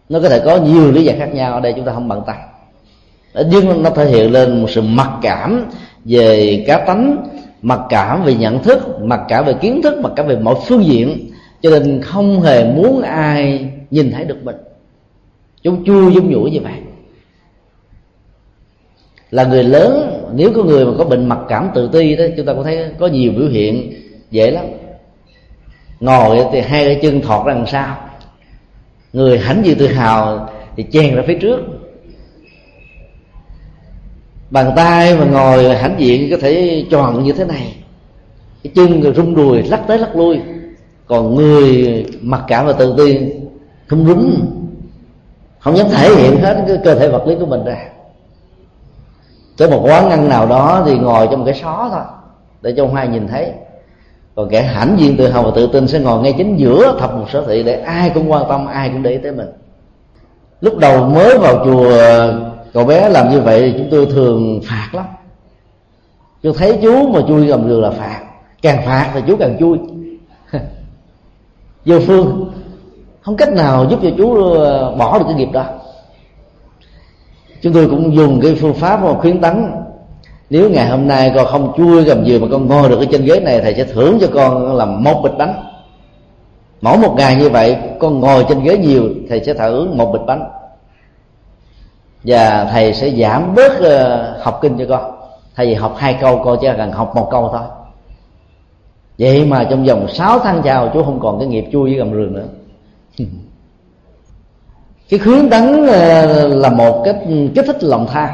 [SPEAKER 1] Nó có thể có nhiều lý giải khác nhau, ở đây chúng ta không bằng tay nhưng nó thể hiện lên một sự mặc cảm về cá tánh, mặc cảm về nhận thức, mặc cảm về kiến thức, mặc cảm về mọi phương diện, cho nên không hề muốn ai nhìn thấy được mình. Chúng chui dung nhủi như vậy là người lớn. Nếu có người mà có bệnh mặc cảm tự ti đó, chúng ta có thấy có nhiều biểu hiện dễ lắm. Ngồi thì hai cái chân thọt ra đằng sau người hãnh diện tự hào thì chèn ra phía trước. Bàn tay mà ngồi hãnh diện có thể tròn như thế này. Cái chân rung đùi lắc tới lắc lui. Còn người mặc cảm và tự ti không đúng không dám thể hiện hết cái cơ thể vật lý của mình ra tới một quán ăn nào đó thì ngồi trong cái xó thôi, để cho hoa nhìn thấy. Còn kẻ hãnh diện tự hào và tự tin sẽ ngồi ngay chính giữa thập một sở thị để ai cũng quan tâm, ai cũng để ý tới mình. Lúc đầu mới vào chùa, cậu bé làm như vậy thì chúng tôi thường phạt lắm. Chú thấy chú mà chui gầm giường là phạt, càng phạt thì chú càng chui. Vô phương, không cách nào giúp cho chú ờ, bỏ được cái nghiệp đó chúng tôi cũng dùng cái phương pháp mà khuyến tấn. Nếu ngày hôm nay con không chui gầm giường mà con ngồi được ở trên ghế này, thầy sẽ thưởng cho con làm một bịch bánh. Mỗi một ngày như vậy, con ngồi trên ghế nhiều, thầy sẽ thưởng một bịch bánh. Và thầy sẽ giảm bớt ờ, học kinh cho con. Thay vì học hai câu, con chỉ cần học một câu thôi. Vậy mà trong vòng 6 tháng chào chú không còn cái nghiệp chui với gầm rừng nữa cái khuyến tấn ờ, là một cách kích thích lòng tham.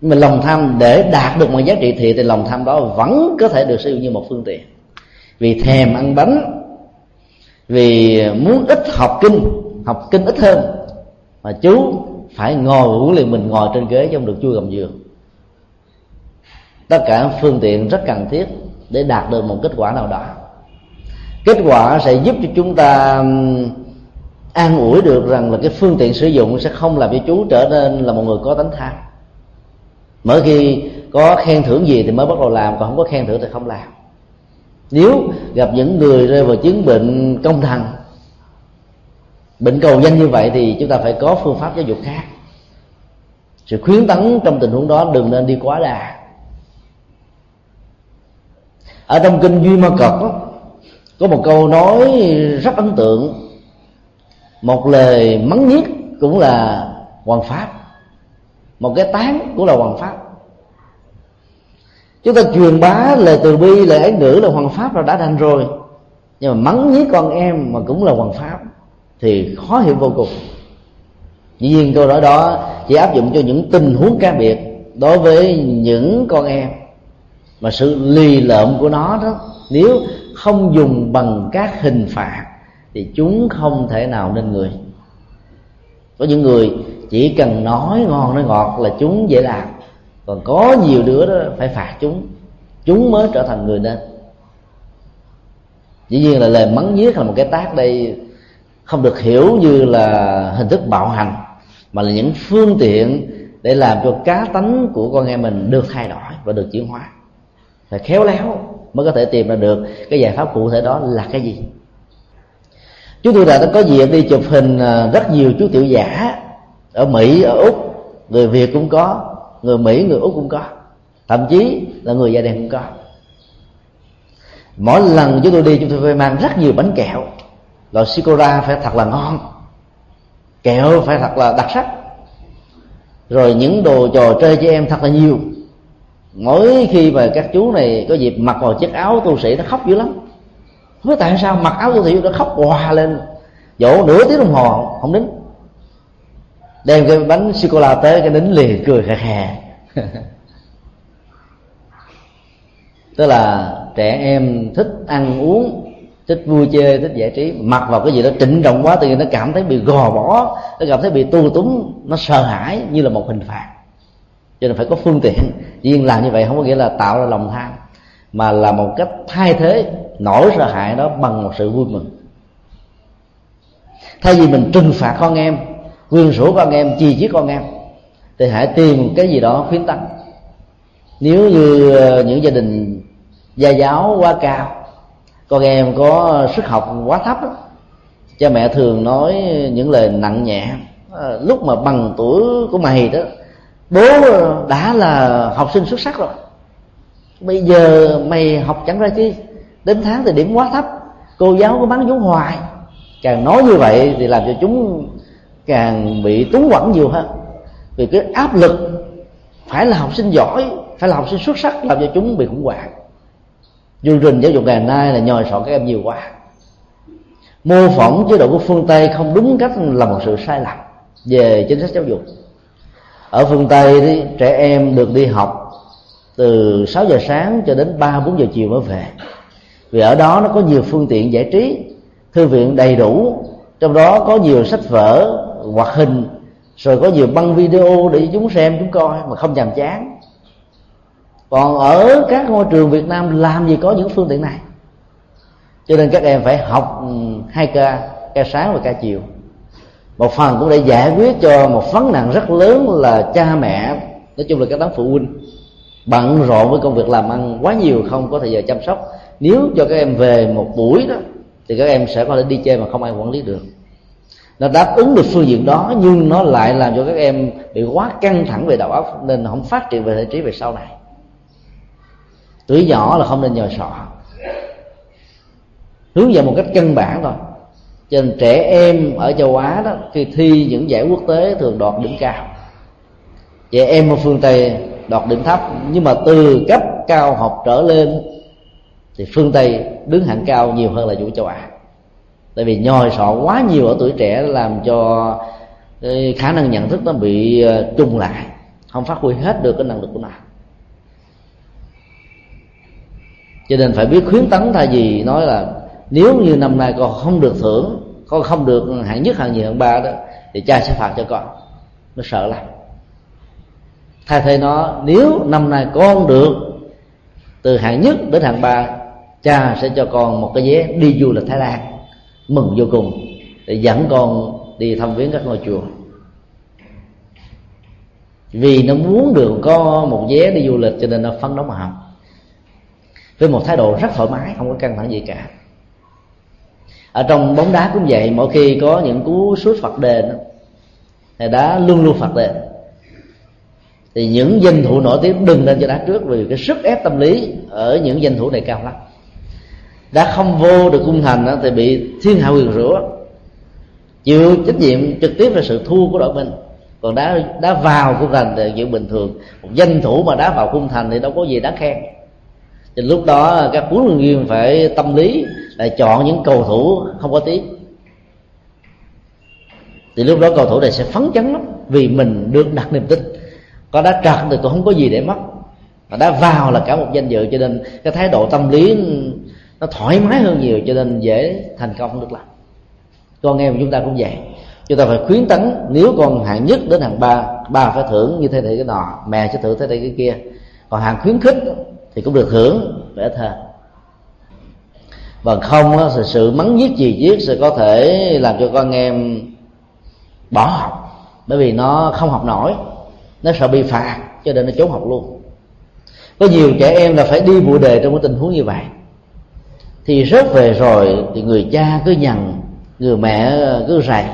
[SPEAKER 1] Mà lòng tham để đạt được một giá trị thiện thì lòng tham đó vẫn có thể được sử dụng như một phương tiện. Vì thèm ăn bánh, vì muốn ít học kinh học kinh ít hơn, mà chú phải ngồi huấn luyện mình ngồi trên ghế trong không được chui gầm giường. Tất cả phương tiện rất cần thiết để đạt được một kết quả nào đó. Kết quả sẽ giúp cho chúng ta an ủi được rằng là cái phương tiện sử dụng sẽ không làm cho chú trở nên là một người có tánh tham mỗi khi có khen thưởng gì thì mới bắt đầu làm, còn không có khen thưởng thì không làm. Nếu gặp những người rơi vào chứng bệnh công thần, bệnh cầu danh như vậy thì chúng ta phải có phương pháp giáo dục khác. Sự khuyến tấn trong tình huống đó đừng nên đi quá đà. Ở trong kinh duy ma cật có một câu nói rất ấn tượng một lời mắng nhiếc cũng là hoàng pháp. Một cái tán cũng là hoàng pháp. Chúng ta truyền bá lời từ bi, lời ái ngữ là hoàng pháp là đã đành rồi. Nhưng mà mắng nhiếc con em mà cũng là hoàng pháp thì khó hiểu vô cùng. Dĩ nhiên câu nói đó chỉ áp dụng cho những tình huống cá biệt đối với những con em. Mà sự lì lợm của nó đó, nếu không dùng bằng các hình phạt thì chúng không thể nào nên người. Có những người chỉ cần nói ngon, nói ngọt là chúng dễ làm. Còn có nhiều đứa đó phải phạt chúng chúng mới trở thành người nên. Dĩ nhiên là lời mắng nhiếc là một cái tác đây không được hiểu như là hình thức bạo hành, mà là những phương tiện để làm cho cá tánh của con em mình được thay đổi và được chuyển hóa. Phải khéo léo mới có thể tìm ra được cái giải pháp cụ thể đó là cái gì chúng tôi đã có dịp đi chụp hình à, rất nhiều chú tiểu giả ở mỹ, ở úc. Người việt cũng có, người mỹ, người úc cũng có. Thậm chí là người da đen cũng có. Mỗi lần chúng tôi đi, chúng tôi phải mang rất nhiều bánh kẹo. Loại sicora phải thật là ngon. Kẹo phải thật là đặc sắc. Rồi những đồ trò chơi cho em thật là nhiều. Mỗi khi mà các chú này có dịp mặc vào chiếc áo tu sĩ, nó khóc dữ lắm không tại sao mặc áo tu sĩ nó khóc hòa lên? Dỗ nửa tiếng đồng hồ, không đến. Đem cái bánh sô cô la tới cái nín liền cười khè khè. Tức là trẻ em thích ăn uống, thích vui chơi, thích giải trí, mặc vào cái gì đó trịnh trọng quá, tự nhiên nó cảm thấy bị gò bó, nó cảm thấy bị tu túng, nó sợ hãi như là một hình phạt. Cho nên phải có phương tiện. Riêng làm như vậy không có nghĩa là tạo ra lòng tham mà là một cách thay thế nỗi sợ hãi đó bằng một sự vui mừng. Thay vì mình trừng phạt con em quyên rủa con em chi chiết con em thì hãy tìm cái gì đó khuyến tấn nếu như ờ, những gia đình gia giáo quá cao con em có sức học quá thấp đó, cha mẹ thường nói những lời nặng nhẹ ờ, lúc mà bằng tuổi của mày đó bố đã là học sinh xuất sắc rồi bây giờ mày học chẳng ra chi? Đến tháng thì điểm quá thấp. Cô giáo có bắn vốn hoài. Càng nói như vậy thì làm cho chúng càng bị túng quẩn nhiều hơn. Vì cái áp lực phải là học sinh giỏi, phải là học sinh xuất sắc làm cho chúng bị khủng hoảng. Chương trình giáo dục ngày nay là nhồi sọ các em nhiều quá. Mô phỏng chế độ của phương tây không đúng cách là một sự sai lầm về chính sách giáo dục. Ở phương tây thì trẻ em được đi học từ 6 giờ sáng cho đến 3 4 giờ chiều mới về. Vì ở đó nó có nhiều phương tiện giải trí, thư viện đầy đủ, trong đó có nhiều sách vở, hoạt hình, rồi có nhiều băng video để chúng xem, chúng coi mà không nhàm chán. Còn ở các ngôi trường Việt Nam làm gì có những phương tiện này. Cho nên các em phải học ừ, hai ca ca sáng và ca chiều. Một phần cũng để giải quyết cho một vấn nạn rất lớn là cha mẹ, nói chung là các đám phụ huynh bận rộn với công việc làm ăn quá nhiều không có thời giờ chăm sóc, nếu cho các em về một buổi đó, thì các em sẽ có thể đi chơi mà không ai quản lý được. Nó đáp ứng được phương diện đó, nhưng nó lại làm cho các em bị quá căng thẳng về đầu óc, nên không phát triển về thể trí về sau này. Tuổi nhỏ là không nên nhồi sọ hướng dẫn một cách căn bản thôi. Cho nên trẻ em ở châu á đó, khi thi những giải quốc tế thường đoạt điểm cao. Trẻ em ở phương tây đoạt điểm thấp nhưng mà từ cấp cao học trở lên thì phương tây đứng hạng cao nhiều hơn là vũ châu á. Tại vì nhồi sọ quá nhiều ở tuổi trẻ làm cho ờ, khả năng nhận thức nó bị ờ, trùng lại, không phát huy hết được cái năng lực của nó. Cho nên phải biết khuyến tấn thay vì nói là nếu như năm nay con không được thưởng, con không được hạng nhất, hạng nhì, hạng ba đó, thì cha sẽ phạt cho con. Nó sợ lắm thay thế nó, nếu năm nay con được, từ hạng nhất đến hạng ba, cha sẽ cho con một cái vé đi du lịch thái lan, mừng vô cùng, để dẫn con đi thăm viếng các ngôi chùa. Vì nó muốn được có một vé đi du lịch cho nên nó phấn đấu mà học, với một thái độ rất thoải mái, không có căng thẳng gì cả. Ở trong bóng đá cũng vậy, mỗi khi có những cú sút phạt đền thì đá luôn luôn phạt đền thì những danh thủ nổi tiếng đừng lên cho đá trước vì cái sức ép tâm lý ở những danh thủ này cao lắm. Đã không vô được cung thành thì bị thiên hạ quyền rủa, chịu trách nhiệm trực tiếp về sự thua của đội mình. Còn đá đá vào cung thành thì chuyện bình thường. Một danh thủ mà đá vào cung thành thì đâu có gì đáng khen. Thì lúc đó các huấn luyện viên phải tâm lý là chọn những cầu thủ không có tiếng. Thì lúc đó cầu thủ này sẽ phấn chấn lắm, vì mình được đặt niềm tin có đá trật thì cũng không có gì để mất. Mà đã vào là cả một danh dự, cho nên cái thái độ tâm lý nó thoải mái hơn nhiều, cho nên dễ thành công được lắm. Con em chúng ta cũng vậy. Chúng ta phải khuyến tấn, nếu con hạng nhất đến hạng ba ba phải thưởng như thế này cái nọ, mẹ sẽ thưởng thế này cái kia. Còn hạng khuyến khích thì cũng được hưởng để thơ và không thì sự mắng giết gì giết sẽ có thể làm cho con em bỏ học. Bởi vì nó không học nổi nó sợ bị phạt, cho nên nó trốn học luôn. Có nhiều trẻ em là phải đi bụi đề trong cái tình huống như vậy. Thì rớt về rồi thì người cha cứ nhằn, người mẹ cứ rầy.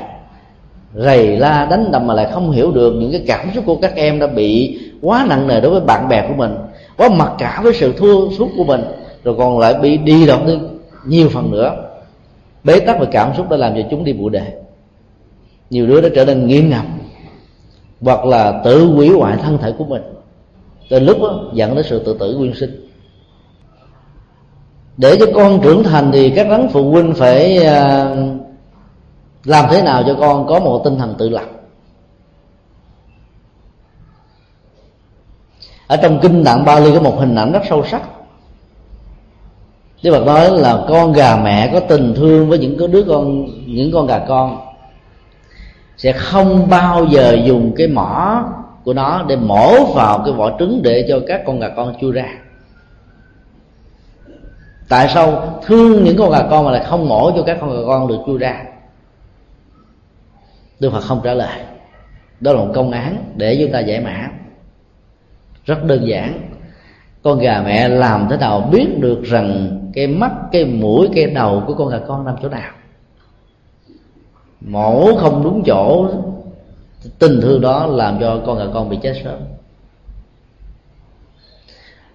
[SPEAKER 1] Rầy la đánh đập mà lại không hiểu được những cái cảm xúc của các em đã bị quá nặng nề đối với bạn bè của mình, quá mặc cả với sự thua suốt của mình, rồi còn lại bị đi động đi nhiều phần nữa. Bế tắc về cảm xúc đã làm cho chúng đi bụi đề nhiều đứa đã trở nên nghiêm ngặt hoặc là tự hủy hoại thân thể của mình. Từ lúc đó, dẫn đến sự tự tử nguyên sinh. Để cho con trưởng thành thì các đấng phụ huynh phải à, làm thế nào cho con có một tinh thần tự lập? Ở trong kinh tạng Bali có một hình ảnh rất sâu sắc. Đức Phật nói là con gà mẹ có tình thương với những đứa con những con gà con sẽ không bao giờ dùng cái mỏ của nó để mổ vào cái vỏ trứng để cho các con gà con chui ra. Tại sao thương những con gà con mà lại không mổ cho các con gà con được chui ra? Đức Phật không trả lời. Đó là một công án để chúng ta giải mã. Rất đơn giản. Con gà mẹ làm thế nào biết được rằng cái mắt, cái mũi, cái đầu của con gà con nằm chỗ nào? Mổ không đúng chỗ. Tình thương đó làm cho con gà con bị chết sớm.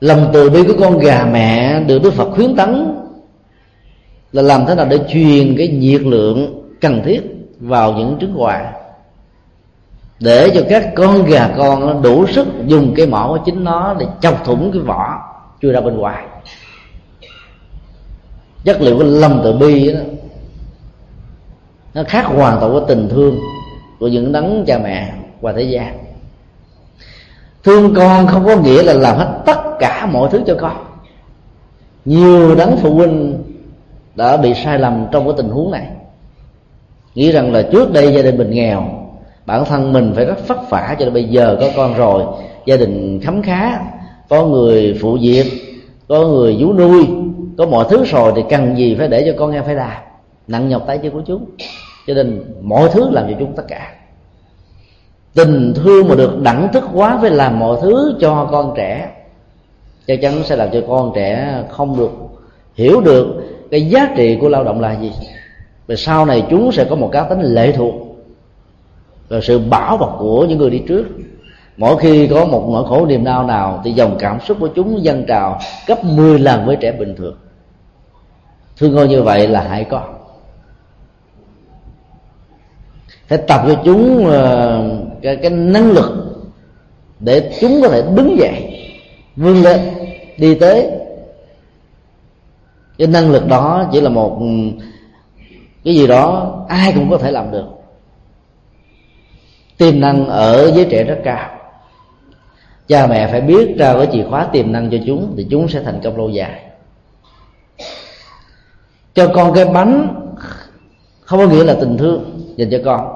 [SPEAKER 1] Lòng từ bi của con gà mẹ được đức phật khuyến tấn là làm thế nào để truyền cái nhiệt lượng cần thiết vào những trứng quà. Để cho các con gà con đủ sức dùng cái mỏ của chính nó để chọc thủng cái vỏ chui ra bên ngoài. Chất liệu của Lâm từ bi đó nó khác hoàn toàn với tình thương của những đấng cha mẹ và thế gian. Thương con không có nghĩa là làm hết tất cả mọi thứ cho con. Nhiều đấng phụ huynh đã bị sai lầm trong cái tình huống này. Nghĩ rằng là trước đây gia đình mình nghèo, bản thân mình phải rất vất vả cho nên bây giờ có con rồi. Gia đình khấm khá, có người phụ việc, có người vú nuôi, có mọi thứ rồi thì cần gì phải để cho con em phải làm. Nặng nhọc tay chân của chúng cho nên mọi thứ làm cho chúng tất cả. Tình thương mà được đẳng thức quá với làm mọi thứ cho con trẻ, chắc chắn sẽ làm cho con trẻ không được hiểu được cái giá trị của lao động là gì. Và sau này chúng sẽ có một cá tính lệ thuộc và sự bảo bọc của những người đi trước. Mỗi khi có một nỗi khổ niềm đau nào thì dòng cảm xúc của chúng dâng trào gấp 10 lần với trẻ bình thường. Thương con như vậy là hại con. Phải tập cho chúng ờ, cái, cái năng lực để chúng có thể đứng dậy vươn lên đi tới. Cái năng lực đó chỉ là một ừ, cái gì đó ai cũng có thể làm được. Tiềm năng ở giới trẻ rất cao. Cha mẹ phải biết ra cái chìa khóa tiềm năng cho chúng thì chúng sẽ thành công lâu dài. Cho con cái bánh không có nghĩa là tình thương dành cho con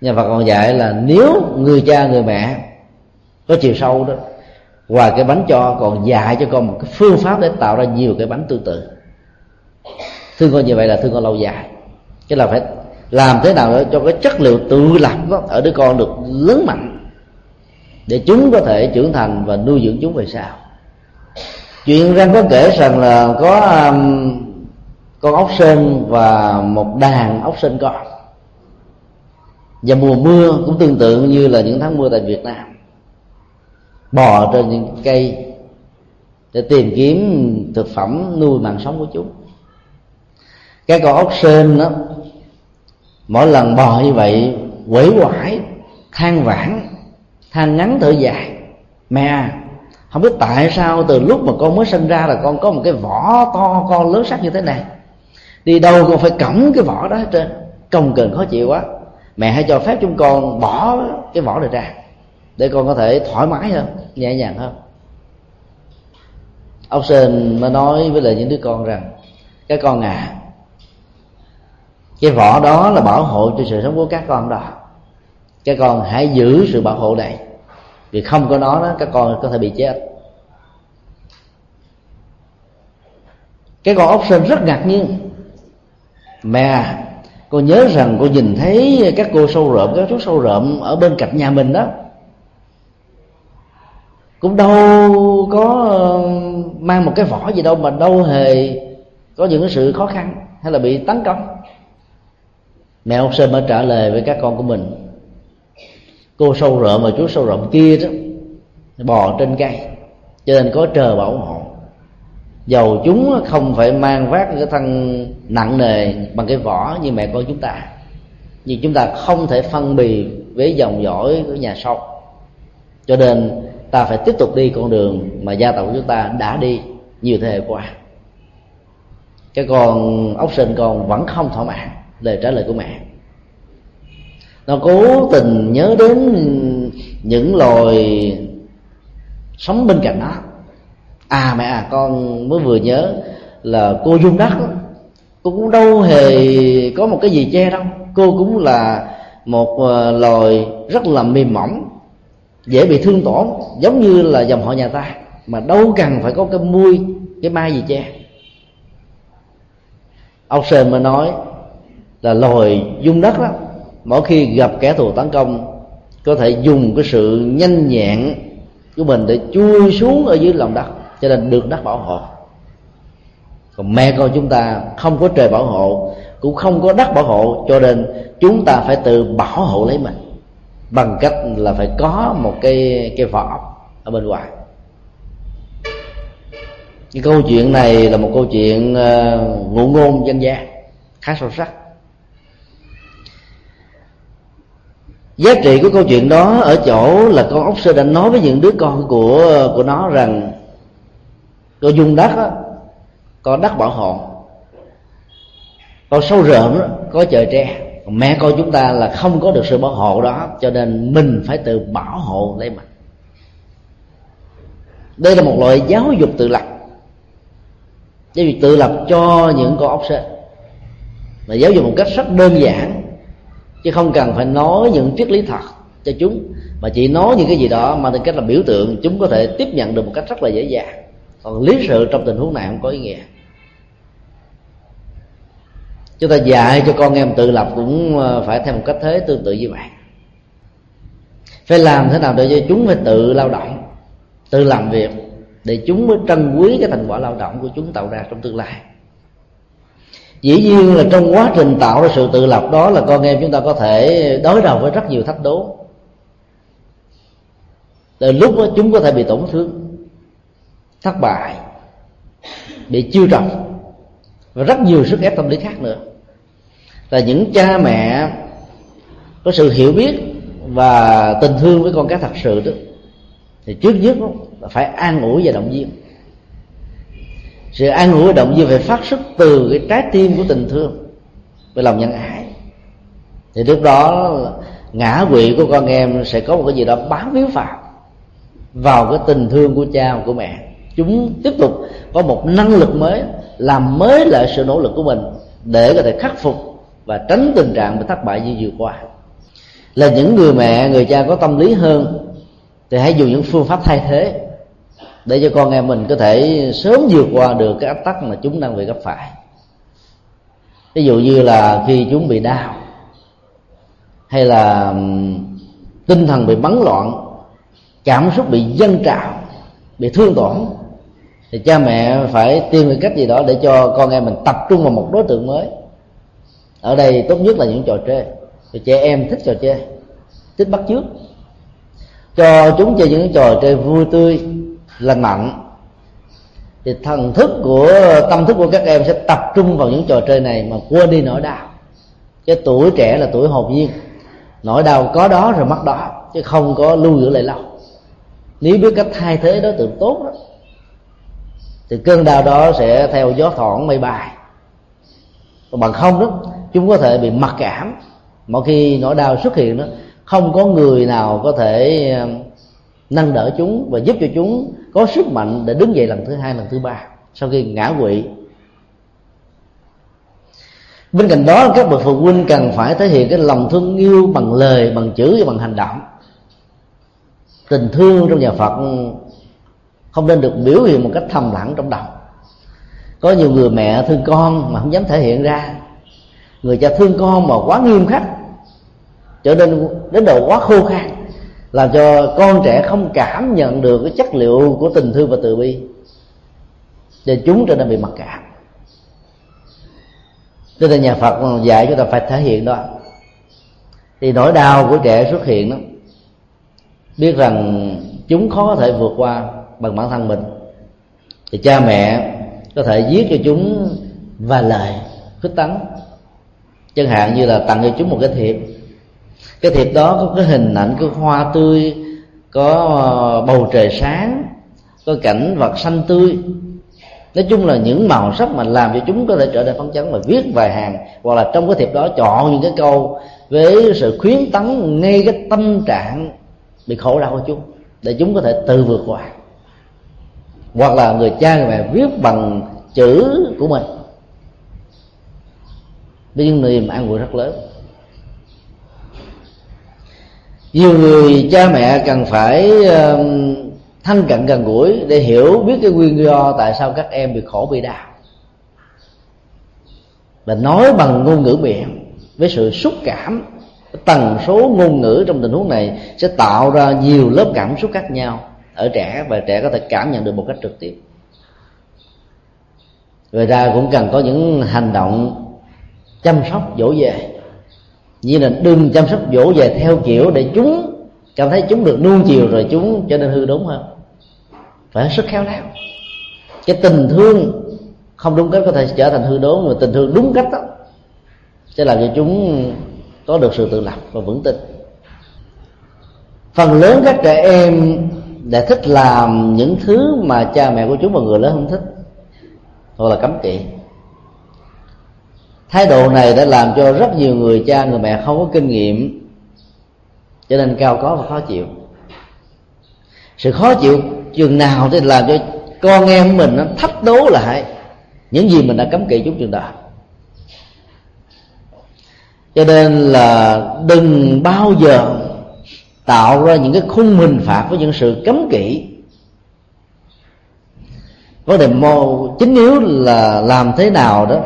[SPEAKER 1] nhà Phật còn dạy là nếu người cha người mẹ có chiều sâu đó ngoài cái bánh cho còn dạy cho con một cái phương pháp để tạo ra nhiều cái bánh tương tự. Thương con như vậy là thương con lâu dài. Cái là phải làm thế nào để cho cái chất liệu tự lập đó, ở đứa con được lớn mạnh để chúng có thể trưởng thành và nuôi dưỡng chúng về sau. Chuyện răng có kể rằng là có um, con ốc sên và một đàn ốc sên con và mùa mưa cũng tương tự như là những tháng mưa tại Việt Nam. Bò trên những cây để tìm kiếm thực phẩm nuôi mạng sống của chúng. Cái con ốc sên đó, mỗi lần bò như vậy quể quải, than vãn, than ngắn thở dài. Mẹ, không biết tại sao từ lúc mà con mới sinh ra là con có một cái vỏ to, con lớn sắc như thế này. Đi đâu con phải cõng cái vỏ đó hết trơn. Công cần khó chịu quá mẹ hãy cho phép chúng con bỏ cái vỏ này ra, để con có thể thoải mái hơn, nhẹ nhàng hơn. Ông sơn mới nói với lại những đứa con rằng, các con à cái vỏ đó là bảo hộ cho sự sống của các con đó. Các con hãy giữ sự bảo hộ này, vì không có nó đó các con có thể bị chết. Cái con ốc sên rất ngạc nhiên. Mẹ cô nhớ rằng cô nhìn thấy các cô sâu rộm các chú sâu rộm ở bên cạnh nhà mình đó. Cũng đâu có ờ, mang một cái vỏ gì đâu mà đâu hề có những cái sự khó khăn hay là bị tấn công. Mẹ ông sơn mới trả lời với các con của mình. Cô sâu rộm và chú sâu rộm kia đó, bò trên cây, cho nên có trời bảo hộ dầu chúng không phải mang vác cái thân nặng nề bằng cái vỏ như mẹ con chúng ta nhưng chúng ta không thể phân bì với dòng dõi của nhà sông, cho nên ta phải tiếp tục đi con đường mà gia tộc của chúng ta đã đi nhiều thế hệ qua. Cái con ốc sên con vẫn không thỏa mãn lời trả lời của mẹ. Nó cố tình nhớ đến những loài sống bên cạnh nó à mẹ à con mới vừa nhớ là cô dung đất cô cũng đâu hề có một cái gì che đâu. Cô cũng là một ờ, loài rất là mềm mỏng, dễ bị thương tổn, giống như là dòng họ nhà ta, mà đâu cần phải có cái mui, cái mai gì che. Ông sơn mới nói là loài dung đất đó mỗi khi gặp kẻ thù tấn công, có thể dùng cái sự nhanh nhẹn của mình để chui xuống ở dưới lòng đất cho nên được đất bảo hộ. Còn mẹ con chúng ta không có trời bảo hộ cũng không có đất bảo hộ cho nên chúng ta phải tự bảo hộ lấy mình. Bằng cách là phải có một cái cái vỏ ở bên ngoài. Cái câu chuyện này là một câu chuyện uh, ngụ ngôn dân gian khá sâu sắc. Giá trị của câu chuyện đó ở chỗ là con ốc sơ đã nói với những đứa con của của nó rằng có dung đất đó, có đất bảo hộ. Còn sâu rợm đó, có trời tre. Mẹ con chúng ta là không có được sự bảo hộ đó cho nên mình phải tự bảo hộ lấy mình. Đây là một loại giáo dục tự lập. Giáo dục tự lập cho những con ốc sên. Mà giáo dục một cách rất đơn giản chứ không cần phải nói những triết lý thật cho chúng. Mà chỉ nói những cái gì đó mà theo cách là biểu tượng chúng có thể tiếp nhận được một cách rất là dễ dàng còn lý sự trong tình huống này không có ý nghĩa. Chúng ta dạy cho con em tự lập cũng ờ, phải theo một cách thế tương tự như vậy phải làm thế nào để cho chúng phải tự lao động, tự làm việc, để chúng mới trân quý cái thành quả lao động của chúng tạo ra trong tương lai. Dĩ nhiên là trong quá trình tạo ra sự tự lập đó là con em chúng ta có thể đối đầu với rất nhiều thách đố. Từ lúc đó chúng có thể bị tổn thương thất bại bị chiêu trọng và rất nhiều sức ép tâm lý khác nữa. Là những cha mẹ có sự hiểu biết và tình thương với con cái thật sự đó, thì trước nhất là phải an ủi và động viên. Sự an ủi và động viên phải phát xuất từ cái trái tim của tình thương và lòng nhân ái. Thì lúc đó ngã quỵ của con em sẽ có một cái gì đó bám víu vào vào cái tình thương của cha và của mẹ chúng tiếp tục có một năng lực mới, làm mới lại sự nỗ lực của mình để có thể khắc phục và tránh tình trạng bị thất bại như vừa qua. Là những người mẹ, người cha có tâm lý hơn, thì hãy dùng những phương pháp thay thế để cho con em mình có thể sớm vượt qua được cái áp tắc mà chúng đang bị gặp phải. Ví dụ như là khi chúng bị đau, hay là tinh thần bị bắn loạn, cảm xúc bị dân trào, bị thương tổn thì cha mẹ phải tìm cái cách gì đó để cho con em mình tập trung vào một đối tượng mới. Ở đây tốt nhất là những trò chơi. Thì trẻ em thích trò chơi, thích bắt chước. Cho chúng chơi những trò chơi vui tươi, lành mạnh. Thì thần thức của, tâm thức của các em sẽ tập trung vào những trò chơi này mà quên đi nỗi đau. Cái tuổi trẻ là tuổi hồn nhiên. Nỗi đau có đó rồi mất đó, chứ không có lưu giữ lại lâu. Nếu biết cách thay thế đối tượng tốt đó thì cơn đau đó sẽ theo gió thoảng mây bay. Còn bằng không đó, chúng có thể bị mặc cảm. Mỗi khi nỗi đau xuất hiện đó, không có người nào có thể um, nâng đỡ chúng và giúp cho chúng có sức mạnh để đứng dậy lần thứ hai, lần thứ ba sau khi ngã quỵ. Bên cạnh đó, các bậc phụ huynh cần phải thể hiện cái lòng thương yêu bằng lời, bằng chữ và bằng hành động. Tình thương trong nhà phật không nên được biểu hiện một cách thầm lặng trong đầu. Có nhiều người mẹ thương con mà không dám thể hiện ra. Người cha thương con mà quá nghiêm khắc, trở nên đến độ quá khô khan, làm cho con trẻ không cảm nhận được cái chất liệu của tình thương và từ bi. Để chúng trở nên bị mặc cảm. Cho nên nhà phật dạy chúng ta phải thể hiện đó. Thì nỗi đau của trẻ xuất hiện đó. Biết rằng chúng khó có thể vượt qua bằng bản thân mình. Thì cha mẹ có thể viết cho chúng vài lời khích tấn chẳng hạn như là tặng cho chúng một cái thiệp. Cái thiệp đó có cái hình ảnh cái hoa tươi, có ờ, bầu trời sáng, có cảnh vật xanh tươi. Nói chung là những màu sắc mà làm cho chúng có thể trở nên phấn chấn mà viết vài hàng, hoặc là trong cái thiệp đó chọn những cái câu với sự khuyến tấn, ngay cái tâm trạng bị khổ đau của chúng, để chúng có thể tự vượt qua hoặc là người cha người mẹ viết bằng chữ của mình. Với những niềm an ủi rất lớn. Nhiều người cha mẹ cần phải um, thân cận gần gũi để hiểu, biết cái nguyên do tại sao các em bị khổ, bị đau. Và nói bằng ngôn ngữ miệng, với sự xúc cảm, tần số ngôn ngữ trong tình huống này sẽ tạo ra nhiều lớp cảm xúc khác nhau ở trẻ và trẻ có thể cảm nhận được một cách trực tiếp. Người ta cũng cần có những hành động chăm sóc dỗ về như là đừng chăm sóc dỗ về theo kiểu để chúng cảm thấy chúng được nuông chiều rồi chúng trở nên hư đúng hơn. Phải sức khéo léo. Cái tình thương không đúng cách có thể trở thành hư đốn, mà tình thương đúng cách đó sẽ làm cho chúng có được sự tự lập và vững tin. Phần lớn các trẻ em đã thích làm những thứ mà cha mẹ của chúng và người lớn không thích, hoặc là cấm kỵ. Thái độ này đã làm cho rất nhiều người cha, người mẹ không có kinh nghiệm, cho nên cao có và khó chịu. Sự khó chịu chừng nào thì làm cho con em mình nó thách đố lại những gì mình đã cấm kỵ chúng chừng đó. Cho nên là đừng bao giờ tạo ra những cái khung hình phạt với những sự cấm kỵ. Vấn đề mô, chính yếu là làm thế nào đó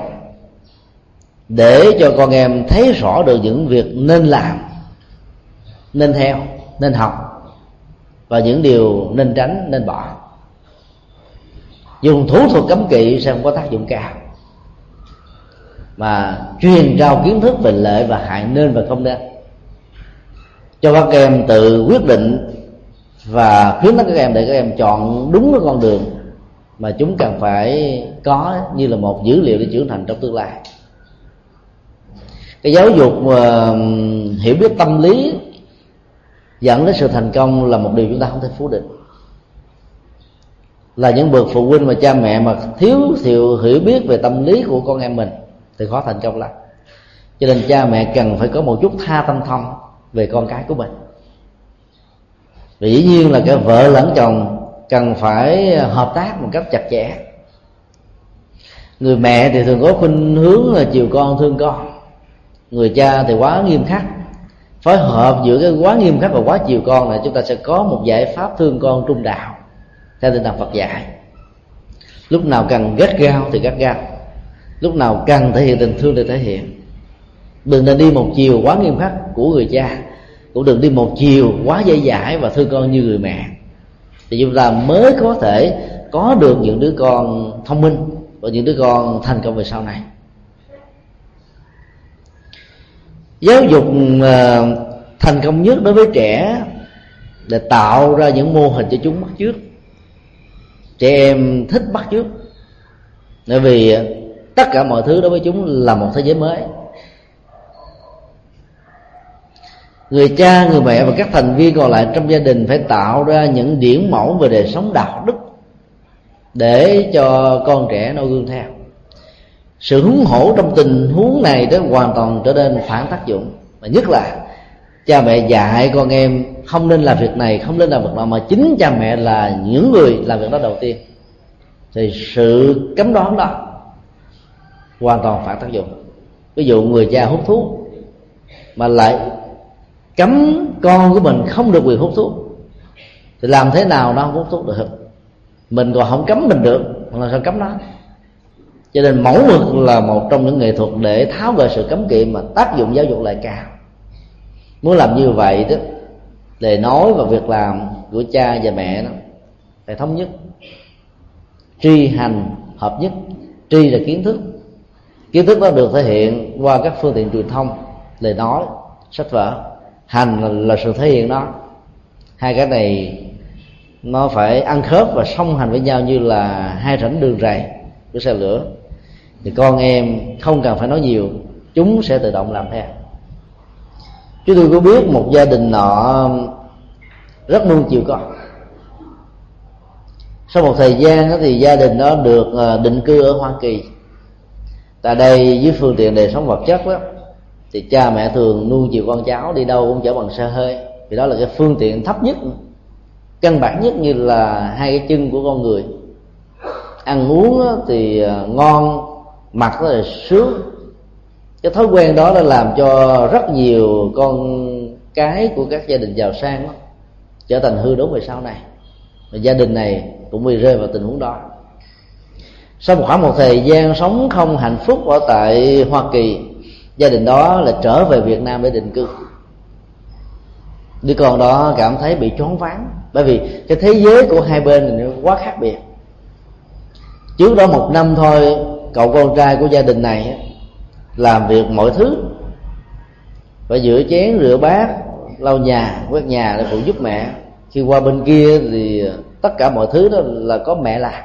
[SPEAKER 1] để cho con em thấy rõ được những việc nên làm, nên theo, nên học, và những điều nên tránh, nên bỏ. Dùng thủ thuật cấm kỵ sẽ không có tác dụng cao, mà truyền trao kiến thức về lợi và hại nên và không nên cho các em tự quyết định và khuyến khích các em để các em chọn đúng cái con đường mà chúng cần phải có như là một dữ liệu để trưởng thành trong tương lai. Cái giáo dục mà hiểu biết tâm lý dẫn đến sự thành công là một điều chúng ta không thể phủ định. Là những bậc phụ huynh và cha mẹ mà thiếu sự hiểu biết về tâm lý của con em mình thì khó thành công lắm. Cho nên cha mẹ cần phải có một chút tha tâm thông về con cái của mình. Và dĩ nhiên là cái vợ lẫn chồng cần phải hợp tác một cách chặt chẽ. Người mẹ thì thường có khuynh hướng là chiều con thương con. Người cha thì quá nghiêm khắc. Phối hợp giữa cái quá nghiêm khắc và quá chiều con này chúng ta sẽ có một giải pháp thương con trung đạo theo tinh thần Phật dạy. Lúc nào cần gắt gao thì gắt gao. Lúc nào cần thể hiện tình thương thì thể hiện đừng nên đi một chiều quá nghiêm khắc của người cha, cũng đừng đi một chiều quá dễ dãi và thương con như người mẹ. Thì chúng ta mới có thể có được những đứa con thông minh và những đứa con thành công về sau này. Giáo dục ờ, thành công nhất đối với trẻ để tạo ra những mô hình cho chúng bắt trước trẻ em thích bắt trước bởi vì tất cả mọi thứ đối với chúng là một thế giới mới. Người cha, người mẹ và các thành viên còn lại trong gia đình phải tạo ra những điển mẫu về đời sống đạo đức để cho con trẻ noi gương theo. Sự hứng hổ trong tình huống này đó hoàn toàn trở nên phản tác dụng. Và nhất là, cha mẹ dạy con em không nên làm việc này, không nên làm việc nào mà chính cha mẹ là những người làm việc đó đầu tiên. Thì sự cấm đoán đó hoàn toàn phản tác dụng. Ví dụ người cha hút thuốc mà lại cấm con của mình không được quyền hút thuốc. Thì làm thế nào nó không hút thuốc được? Mình còn không cấm mình được là sao cấm nó? Cho nên mẫu mực là một trong những nghệ thuật để tháo gỡ sự cấm kỵ mà tác dụng giáo dục lại cao muốn làm như vậy đó để nói và việc làm của cha và mẹ nó phải thống nhất, tri hành hợp nhất, tri là kiến thức. Kiến thức đó được thể hiện qua các phương tiện truyền thông, lời nói, sách vở hành là, là sự thể hiện đó. Hai cái này nó phải ăn khớp và song hành với nhau như là hai rãnh đường rầy của xe lửa. Thì con em không cần phải nói nhiều chúng sẽ tự động làm theo. Chúng tôi có biết một gia đình nọ rất nuông chiều con. Sau một thời gian đó thì gia đình đó được ờ, định cư ở hoa kỳ. Tại đây với phương tiện đời sống vật chất đó thì cha mẹ thường nuôi chiều con cháu đi đâu cũng chở bằng xe hơi. Vì đó là cái phương tiện thấp nhất căn bản nhất như là hai cái chân của con người. Ăn uống thì à, ngon mặc rất là sướng. Cái thói quen đó đã làm cho rất nhiều con cái của các gia đình giàu sang đó, trở thành hư đốn về sau này. Và gia đình này cũng bị rơi vào tình huống đó. Sau một khoảng một thời gian sống không hạnh phúc ở tại hoa kỳ gia đình đó là trở về việt nam để định cư. Đứa con đó cảm thấy bị choáng váng, bởi vì cái thế giới của hai bên này nó quá khác biệt. Trước đó một năm thôi, cậu con trai của gia đình này làm việc mọi thứ. Phải rửa chén, rửa bát, lau nhà, quét nhà để phụ giúp mẹ. Khi qua bên kia thì tất cả mọi thứ đó là có mẹ làm.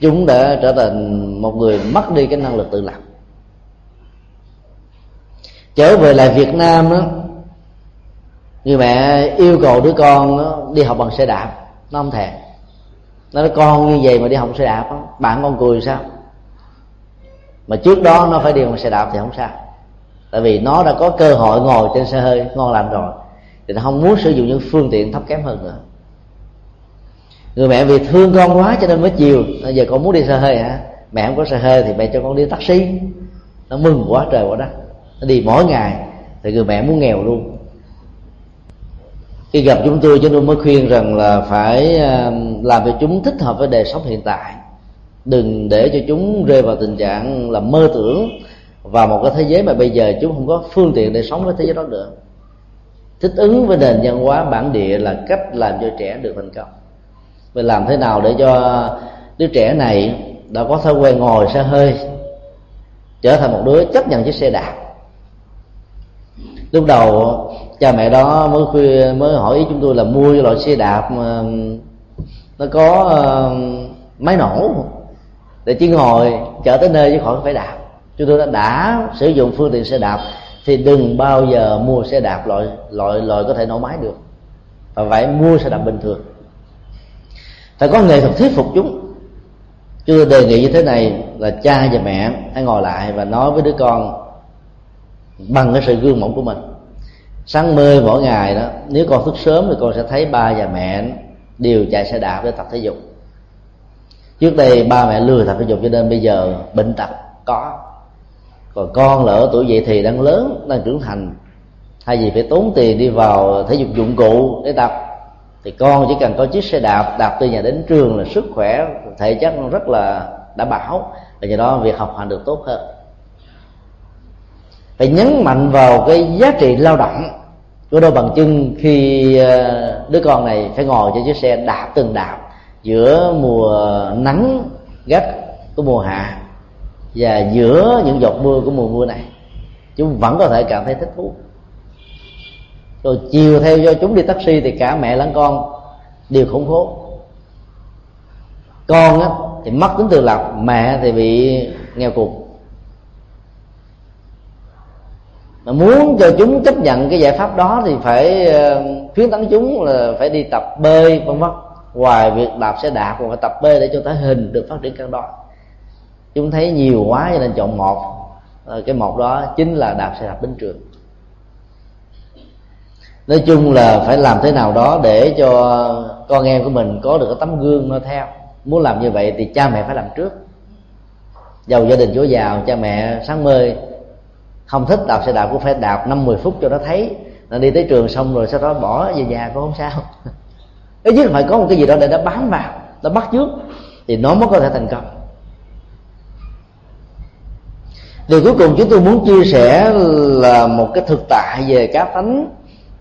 [SPEAKER 1] Chúng đã trở thành một người mất đi cái năng lực tự lập trở về lại việt nam đó người mẹ yêu cầu đứa con đó, đi học bằng xe đạp nó không thèm. Nó nói con như vậy mà đi học xe đạp đó, bạn con cười sao? Mà trước đó nó phải đi bằng xe đạp thì không sao. Tại vì nó đã có cơ hội ngồi trên xe hơi ngon lành rồi. Thì nó không muốn sử dụng những phương tiện thấp kém hơn nữa. Người mẹ vì thương con quá cho nên mới chiều. Giờ con muốn đi xe hơi hả? Mẹ không có xe hơi thì mẹ cho con đi taxi. Nó mừng quá trời quá đất nó đi mỗi ngày, thì người mẹ muốn nghèo luôn. Khi gặp chúng tôi chúng tôi mới khuyên rằng là phải um, làm cho chúng thích hợp với đời sống hiện tại. Đừng để cho chúng rơi vào tình trạng là mơ tưởng vào một cái thế giới mà bây giờ chúng không có phương tiện để sống với thế giới đó nữa. Thích ứng với nền văn hóa bản địa là cách làm cho trẻ được thành công. Vậy làm thế nào để cho đứa trẻ này đã có thói quen ngồi xe hơi, trở thành một đứa chấp nhận chiếc xe đạp? Lúc đầu cha mẹ đó mới khuya, mới hỏi ý chúng tôi là mua cái loại xe đạp mà nó có uh, máy nổ. Để chỉ ngồi chở tới nơi chứ khỏi phải đạp. Chúng tôi đã đã sử dụng phương tiện xe đạp thì đừng bao giờ mua xe đạp loại loại loại có thể nổ máy được. Và phải mua xe đạp bình thường. Phải có nghệ thuật thuyết phục chúng. Chúng tôi đề nghị như thế này là cha và mẹ hãy ngồi lại và nói với đứa con bằng cái sự gương mẫu của mình. Sáng mơ mỗi ngày đó, nếu con thức sớm thì con sẽ thấy ba và mẹ đều chạy xe đạp để tập thể dục. Trước đây ba mẹ lười tập thể dục cho nên bây giờ bệnh tật có. Còn con lỡ tuổi dậy thì đang lớn, đang trưởng thành hay vì phải tốn tiền đi vào thể dục dụng cụ để tập, thì con chỉ cần có chiếc xe đạp đạp từ nhà đến trường là sức khỏe, thể chất rất là đảm bảo, và do đó việc học hành được tốt hơn phải nhấn mạnh vào cái giá trị lao động của đôi bằng chân khi ờ, đứa con này phải ngồi trên chiếc xe đạp từng đạp giữa mùa nắng gắt của mùa hạ và giữa những giọt mưa của mùa mưa này. Chúng vẫn có thể cảm thấy thích thú. Rồi chiều theo cho chúng đi taxi thì cả mẹ lẫn con đều khủng khố. Con á, thì mất tính tự lập mẹ thì bị nghèo cục mà muốn cho chúng chấp nhận cái giải pháp đó thì phải ờ, khuyến tấn chúng là phải đi tập bơi, vân vân. Ngoài việc đạp xe đạp còn phải tập bơi để cho thể hình được phát triển cân đo chúng thấy nhiều quá cho nên chọn một. Ờ, cái một đó chính là đạp xe đạp đến trường. Nói chung là phải làm thế nào đó để cho con em của mình có được cái tấm gương nó theo. Muốn làm như vậy thì cha mẹ phải làm trước. Giàu gia đình chúa giàu, cha mẹ sáng mơ không thích, đạp xe đạp cũng phải đạp năm, mười phút cho nó thấy. Nó đi tới trường xong rồi sau đó bỏ về nhà cũng không sao. Ít nhất phải có một cái gì đó để nó bám vào, nó bắt trước thì nó mới có thể thành công. Điều cuối cùng chúng tôi muốn chia sẻ là một cái thực tại về cá tánh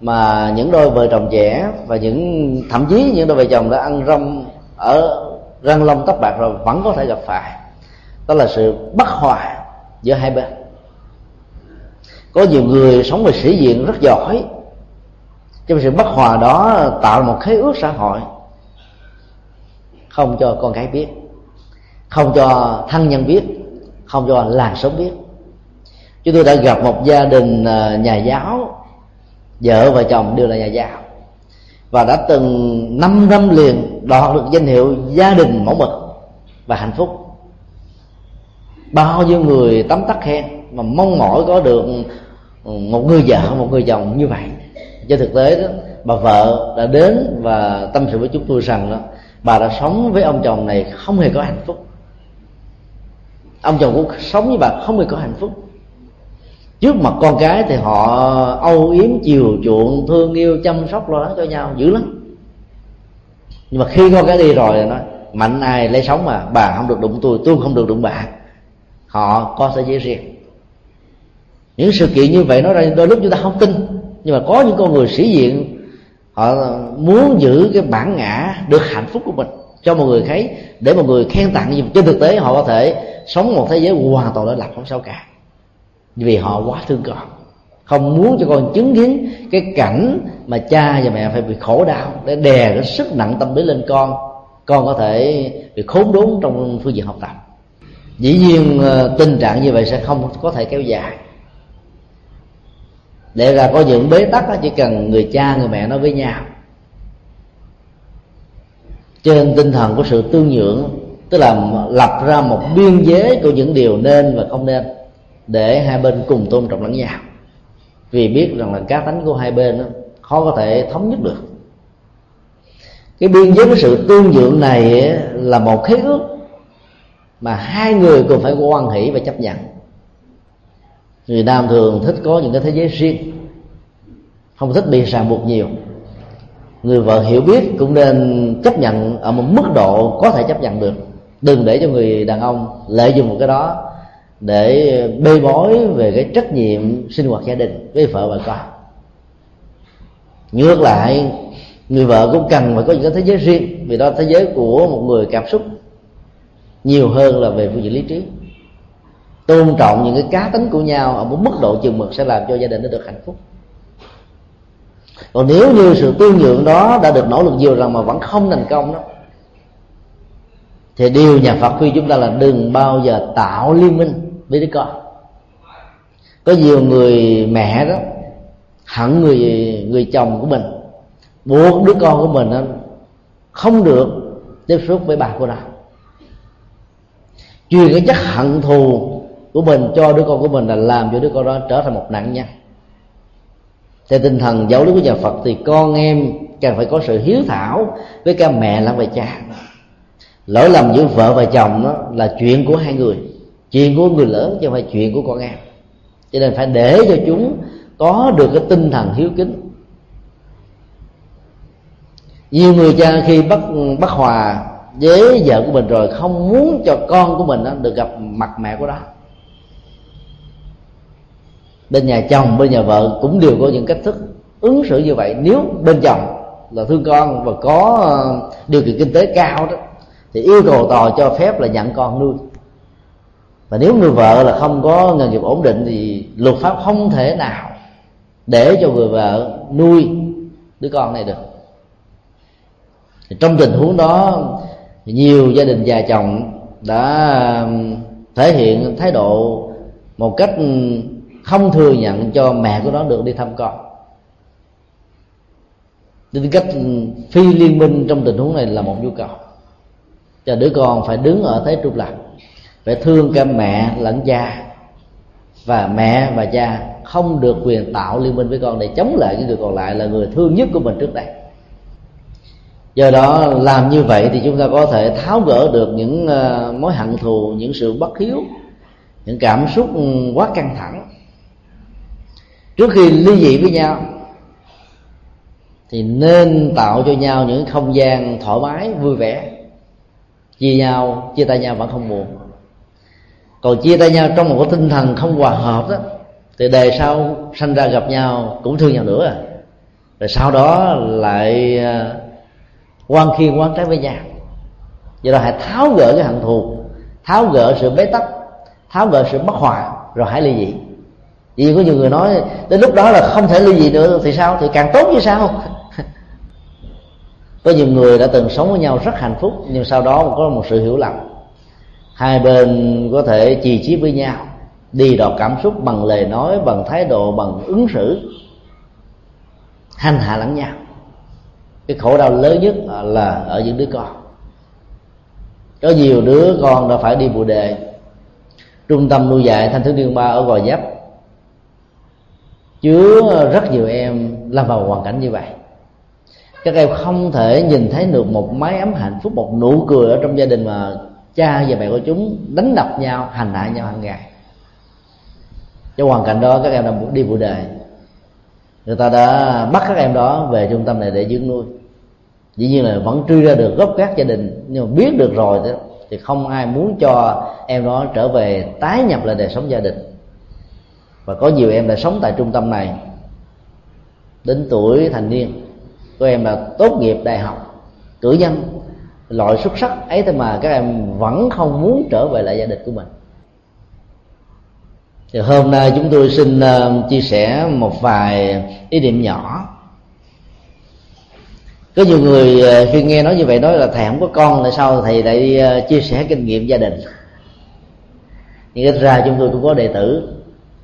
[SPEAKER 1] mà những đôi vợ chồng trẻ và những, thậm chí những đôi vợ chồng đã ăn rong ở răng lông tóc bạc rồi vẫn có thể gặp phải. Đó là sự bất hòa giữa hai bên có nhiều người sống về sĩ diện rất giỏi. Trong sự bất hòa đó, tạo một khế ước xã hội. Không cho con cái biết. Không cho thân nhân biết. Không cho làng sống biết. Chúng tôi đã gặp một gia đình à, nhà giáo. Vợ và chồng đều là nhà giáo. Và đã từng năm năm liền đoạt được danh hiệu gia đình mẫu mực và hạnh phúc. Bao nhiêu người tấm tắc khen mà mong mỏi có được một người vợ, một người chồng như vậy. Trên thực tế đó, bà vợ đã đến và tâm sự với chúng tôi rằng đó, bà đã sống với ông chồng này không hề có hạnh phúc. Ông chồng cũng sống với bà không hề có hạnh phúc. Trước mặt con cái thì họ âu yếm, chiều chuộng, thương yêu, chăm sóc lo lắng cho nhau dữ lắm. Nhưng mà khi con cái đi rồi thì nói mạnh ai lấy sống mà, bà không được đụng tôi tôi không được đụng bà. Họ có thế giới riêng những sự kiện như vậy nói ra đôi lúc chúng ta không tin. Nhưng mà có những con người sĩ diện, họ muốn giữ cái bản ngã được hạnh phúc của mình cho một người thấy để một người khen tặng. Nhưng trên thực tế họ có thể sống một thế giới hoàn toàn đối lập, không sao cả. Vì họ quá thương con. Không muốn cho con chứng kiến cái cảnh mà cha và mẹ phải bị khổ đau, để đè cái sức nặng tâm lý lên con. Con có thể bị khốn đốn trong phương diện học tập. Dĩ nhiên ờ, tình trạng như vậy sẽ không có thể kéo dài để ra có những bế tắc chỉ cần người cha người mẹ nói với nhau. Trên tinh thần của sự tương nhượng tức là lập ra một biên giới của những điều nên và không nên để hai bên cùng tôn trọng lẫn nhau. Vì biết rằng là cá tánh của hai bên đó, khó có thể thống nhất được. Cái biên giới của sự tương nhượng này là một khế ước mà hai người cùng phải quan hỷ và chấp nhận người nam thường thích có những cái thế giới riêng, không thích bị ràng buộc nhiều. Người vợ hiểu biết cũng nên chấp nhận ở một mức độ có thể chấp nhận được. Đừng để cho người đàn ông lợi dụng một cái đó để bê bối về cái trách nhiệm sinh hoạt gia đình với vợ và con. Ngược lại, người vợ cũng cần phải có những cái thế giới riêng, vì đó thế giới của một người cảm xúc nhiều hơn là về phương diện lý trí tôn trọng những cái cá tính của nhau ở một mức độ chừng mực sẽ làm cho gia đình nó được hạnh phúc. Còn nếu như sự tương nhượng đó đã được nỗ lực nhiều rằng mà vẫn không thành công đó, thì điều nhà Phật khuyên chúng ta là đừng bao giờ tạo liên minh với đứa con. Có nhiều người mẹ đó hận người người chồng của mình, buộc đứa con của mình không được tiếp xúc với bà của nó truyền cái chất hận thù của mình, cho đứa con của mình là làm cho đứa con đó trở thành một nạn nhân. Theo tinh thần giáo lý của nhà Phật thì con em cần phải có sự hiếu thảo với cả mẹ lẫn với cha. Lỗi lầm giữa vợ và chồng đó là chuyện của hai người, chuyện của người lớn chứ không phải chuyện của con em. Cho nên phải để cho chúng có được cái tinh thần hiếu kính. Nhiều người cha khi bắt bắt hòa với vợ của mình rồi không muốn cho con của mình đó được gặp mặt mẹ của đó bên nhà chồng, bên nhà vợ cũng đều có những cách thức ứng xử như vậy. Nếu bên chồng là thương con và có ờ, điều kiện kinh tế cao đó, thì yêu cầu tòa cho phép là nhận con nuôi. Và nếu người vợ là không có nghề nghiệp ổn định thì luật pháp không thể nào để cho người vợ nuôi đứa con này được. Thì trong tình huống đó, nhiều gia đình già chồng đã thể hiện thái độ một cách không thừa nhận cho mẹ của nó được đi thăm con. Tính cách phi liên minh trong tình huống này là một nhu cầu. Cho đứa con phải đứng ở thế trung lập, phải thương cả mẹ lẫn cha. Và mẹ và cha không được quyền tạo liên minh với con để chống lại cái người còn lại là người thương nhất của mình trước đây. Do đó làm như vậy thì chúng ta có thể tháo gỡ được những ờ, mối hận thù, những sự bất hiếu, những cảm xúc quá căng thẳng trước khi ly dị với nhau, thì nên tạo cho nhau những không gian thoải mái, vui vẻ. Chia nhau, chia tay nhau vẫn không buồn còn chia tay nhau trong một cái tinh thần không hòa hợp đó, thì đề sau sanh ra gặp nhau cũng thương nhau nữa à. Rồi sau đó lại à, quan khiên quan trái với nhau. Do đó hãy tháo gỡ cái hận thù, tháo gỡ sự bế tắc, tháo gỡ sự bất hòa, rồi hãy ly dị vì có nhiều người nói, đến lúc đó là không thể ly dị nữa, thì sao? Thì càng tốt như sao? Có nhiều người đã từng sống với nhau rất hạnh phúc, nhưng sau đó có một sự hiểu lầm. Hai bên có thể chì chí với nhau, đi đọt cảm xúc bằng lời nói, bằng thái độ, bằng ứng xử. Hành hạ lẫn nhau. Cái khổ đau lớn nhất là ở những đứa con. Có nhiều đứa con đã phải đi bù đề, trung tâm nuôi dạy thanh thiếu niên ba ở gò dấp chứa rất nhiều em lâm vào hoàn cảnh như vậy. Các em không thể nhìn thấy được một mái ấm hạnh phúc, một nụ cười ở trong gia đình mà cha và mẹ của chúng đánh đập nhau, hành hạ nhau hàng ngày. Trong hoàn cảnh đó, các em đã đi vụ đề người ta đã bắt các em đó về trung tâm này để dưỡng nuôi. Dĩ nhiên là vẫn truy ra được gốc gác gia đình, nhưng mà biết được rồi thì không ai muốn cho em đó trở về tái nhập lại đời sống gia đình và có nhiều em đã sống tại trung tâm này. Đến tuổi thành niên có em là tốt nghiệp đại học cử nhân. Loại xuất sắc ấy thế mà các em vẫn không muốn trở về lại gia đình của mình. Thì hôm nay chúng tôi xin uh, chia sẻ một vài ý điểm nhỏ. Có nhiều người ờ, khi nghe nói như vậy nói là thầy không có con tại sao thầy lại ờ, chia sẻ kinh nghiệm gia đình? Nhưng ít ra chúng tôi cũng có đệ tử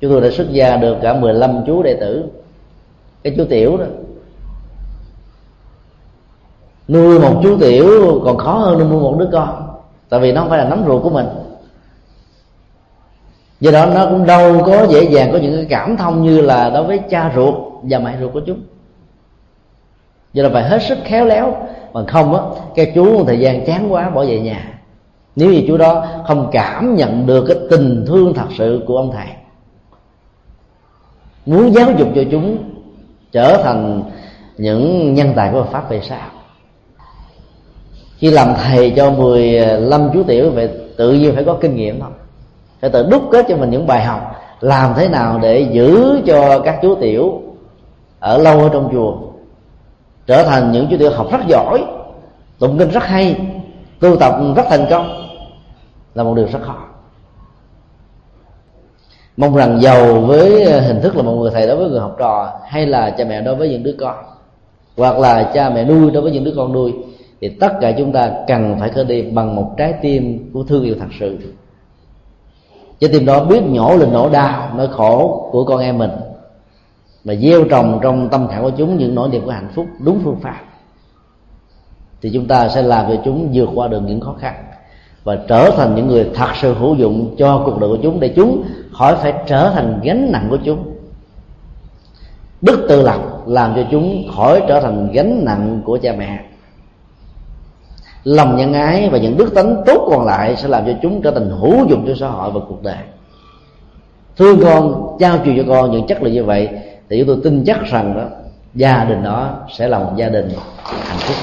[SPEAKER 1] chúng tôi đã xuất gia được cả 15 chú đệ tử. Cái chú tiểu đó, nuôi một chú tiểu còn khó hơn nuôi một đứa con, tại vì nó không phải là nắm ruột của mình. Do đó nó cũng đâu có dễ dàng có những cái cảm thông như là đối với cha ruột và mẹ ruột của chúng. Do đó phải hết sức khéo léo, bằng không á, cái chú một thời gian chán quá bỏ về nhà. Nếu như chú đó không cảm nhận được cái tình thương thật sự của ông thầy muốn giáo dục cho chúng trở thành những nhân tài của Phật pháp về sau. Khi làm thầy cho 15 chú tiểu vậy tự nhiên phải có kinh nghiệm không? phải tự đúc kết cho mình những bài học. Làm thế nào để giữ cho các chú tiểu ở lâu ở trong chùa trở thành những chú tiểu học rất giỏi, tụng kinh rất hay, tu tập rất thành công là một điều rất khó mong rằng giàu với ờ, hình thức là một người thầy đối với người học trò, hay là cha mẹ đối với những đứa con, hoặc là cha mẹ nuôi đối với những đứa con nuôi, thì tất cả chúng ta cần phải khởi đi bằng một trái tim của thương yêu thật sự. Trái tim đó biết nhổ lên nỗi đau, nỗi khổ của con em mình và gieo trồng trong tâm khảm của chúng những nỗi niềm của hạnh phúc đúng phương pháp, thì chúng ta sẽ làm cho chúng vượt qua được những khó khăn và trở thành những người thật sự hữu dụng cho cuộc đời của chúng để chúng khỏi phải trở thành gánh nặng của chúng. Đức tự lập làm cho chúng khỏi trở thành gánh nặng của cha mẹ. Lòng nhân ái và những đức tính tốt còn lại sẽ làm cho chúng trở thành hữu dụng cho xã hội và cuộc đời. Thương con, trao truyền cho con những chất lượng như vậy thì chúng tôi tin chắc rằng đó, gia đình đó sẽ là một gia đình hạnh phúc.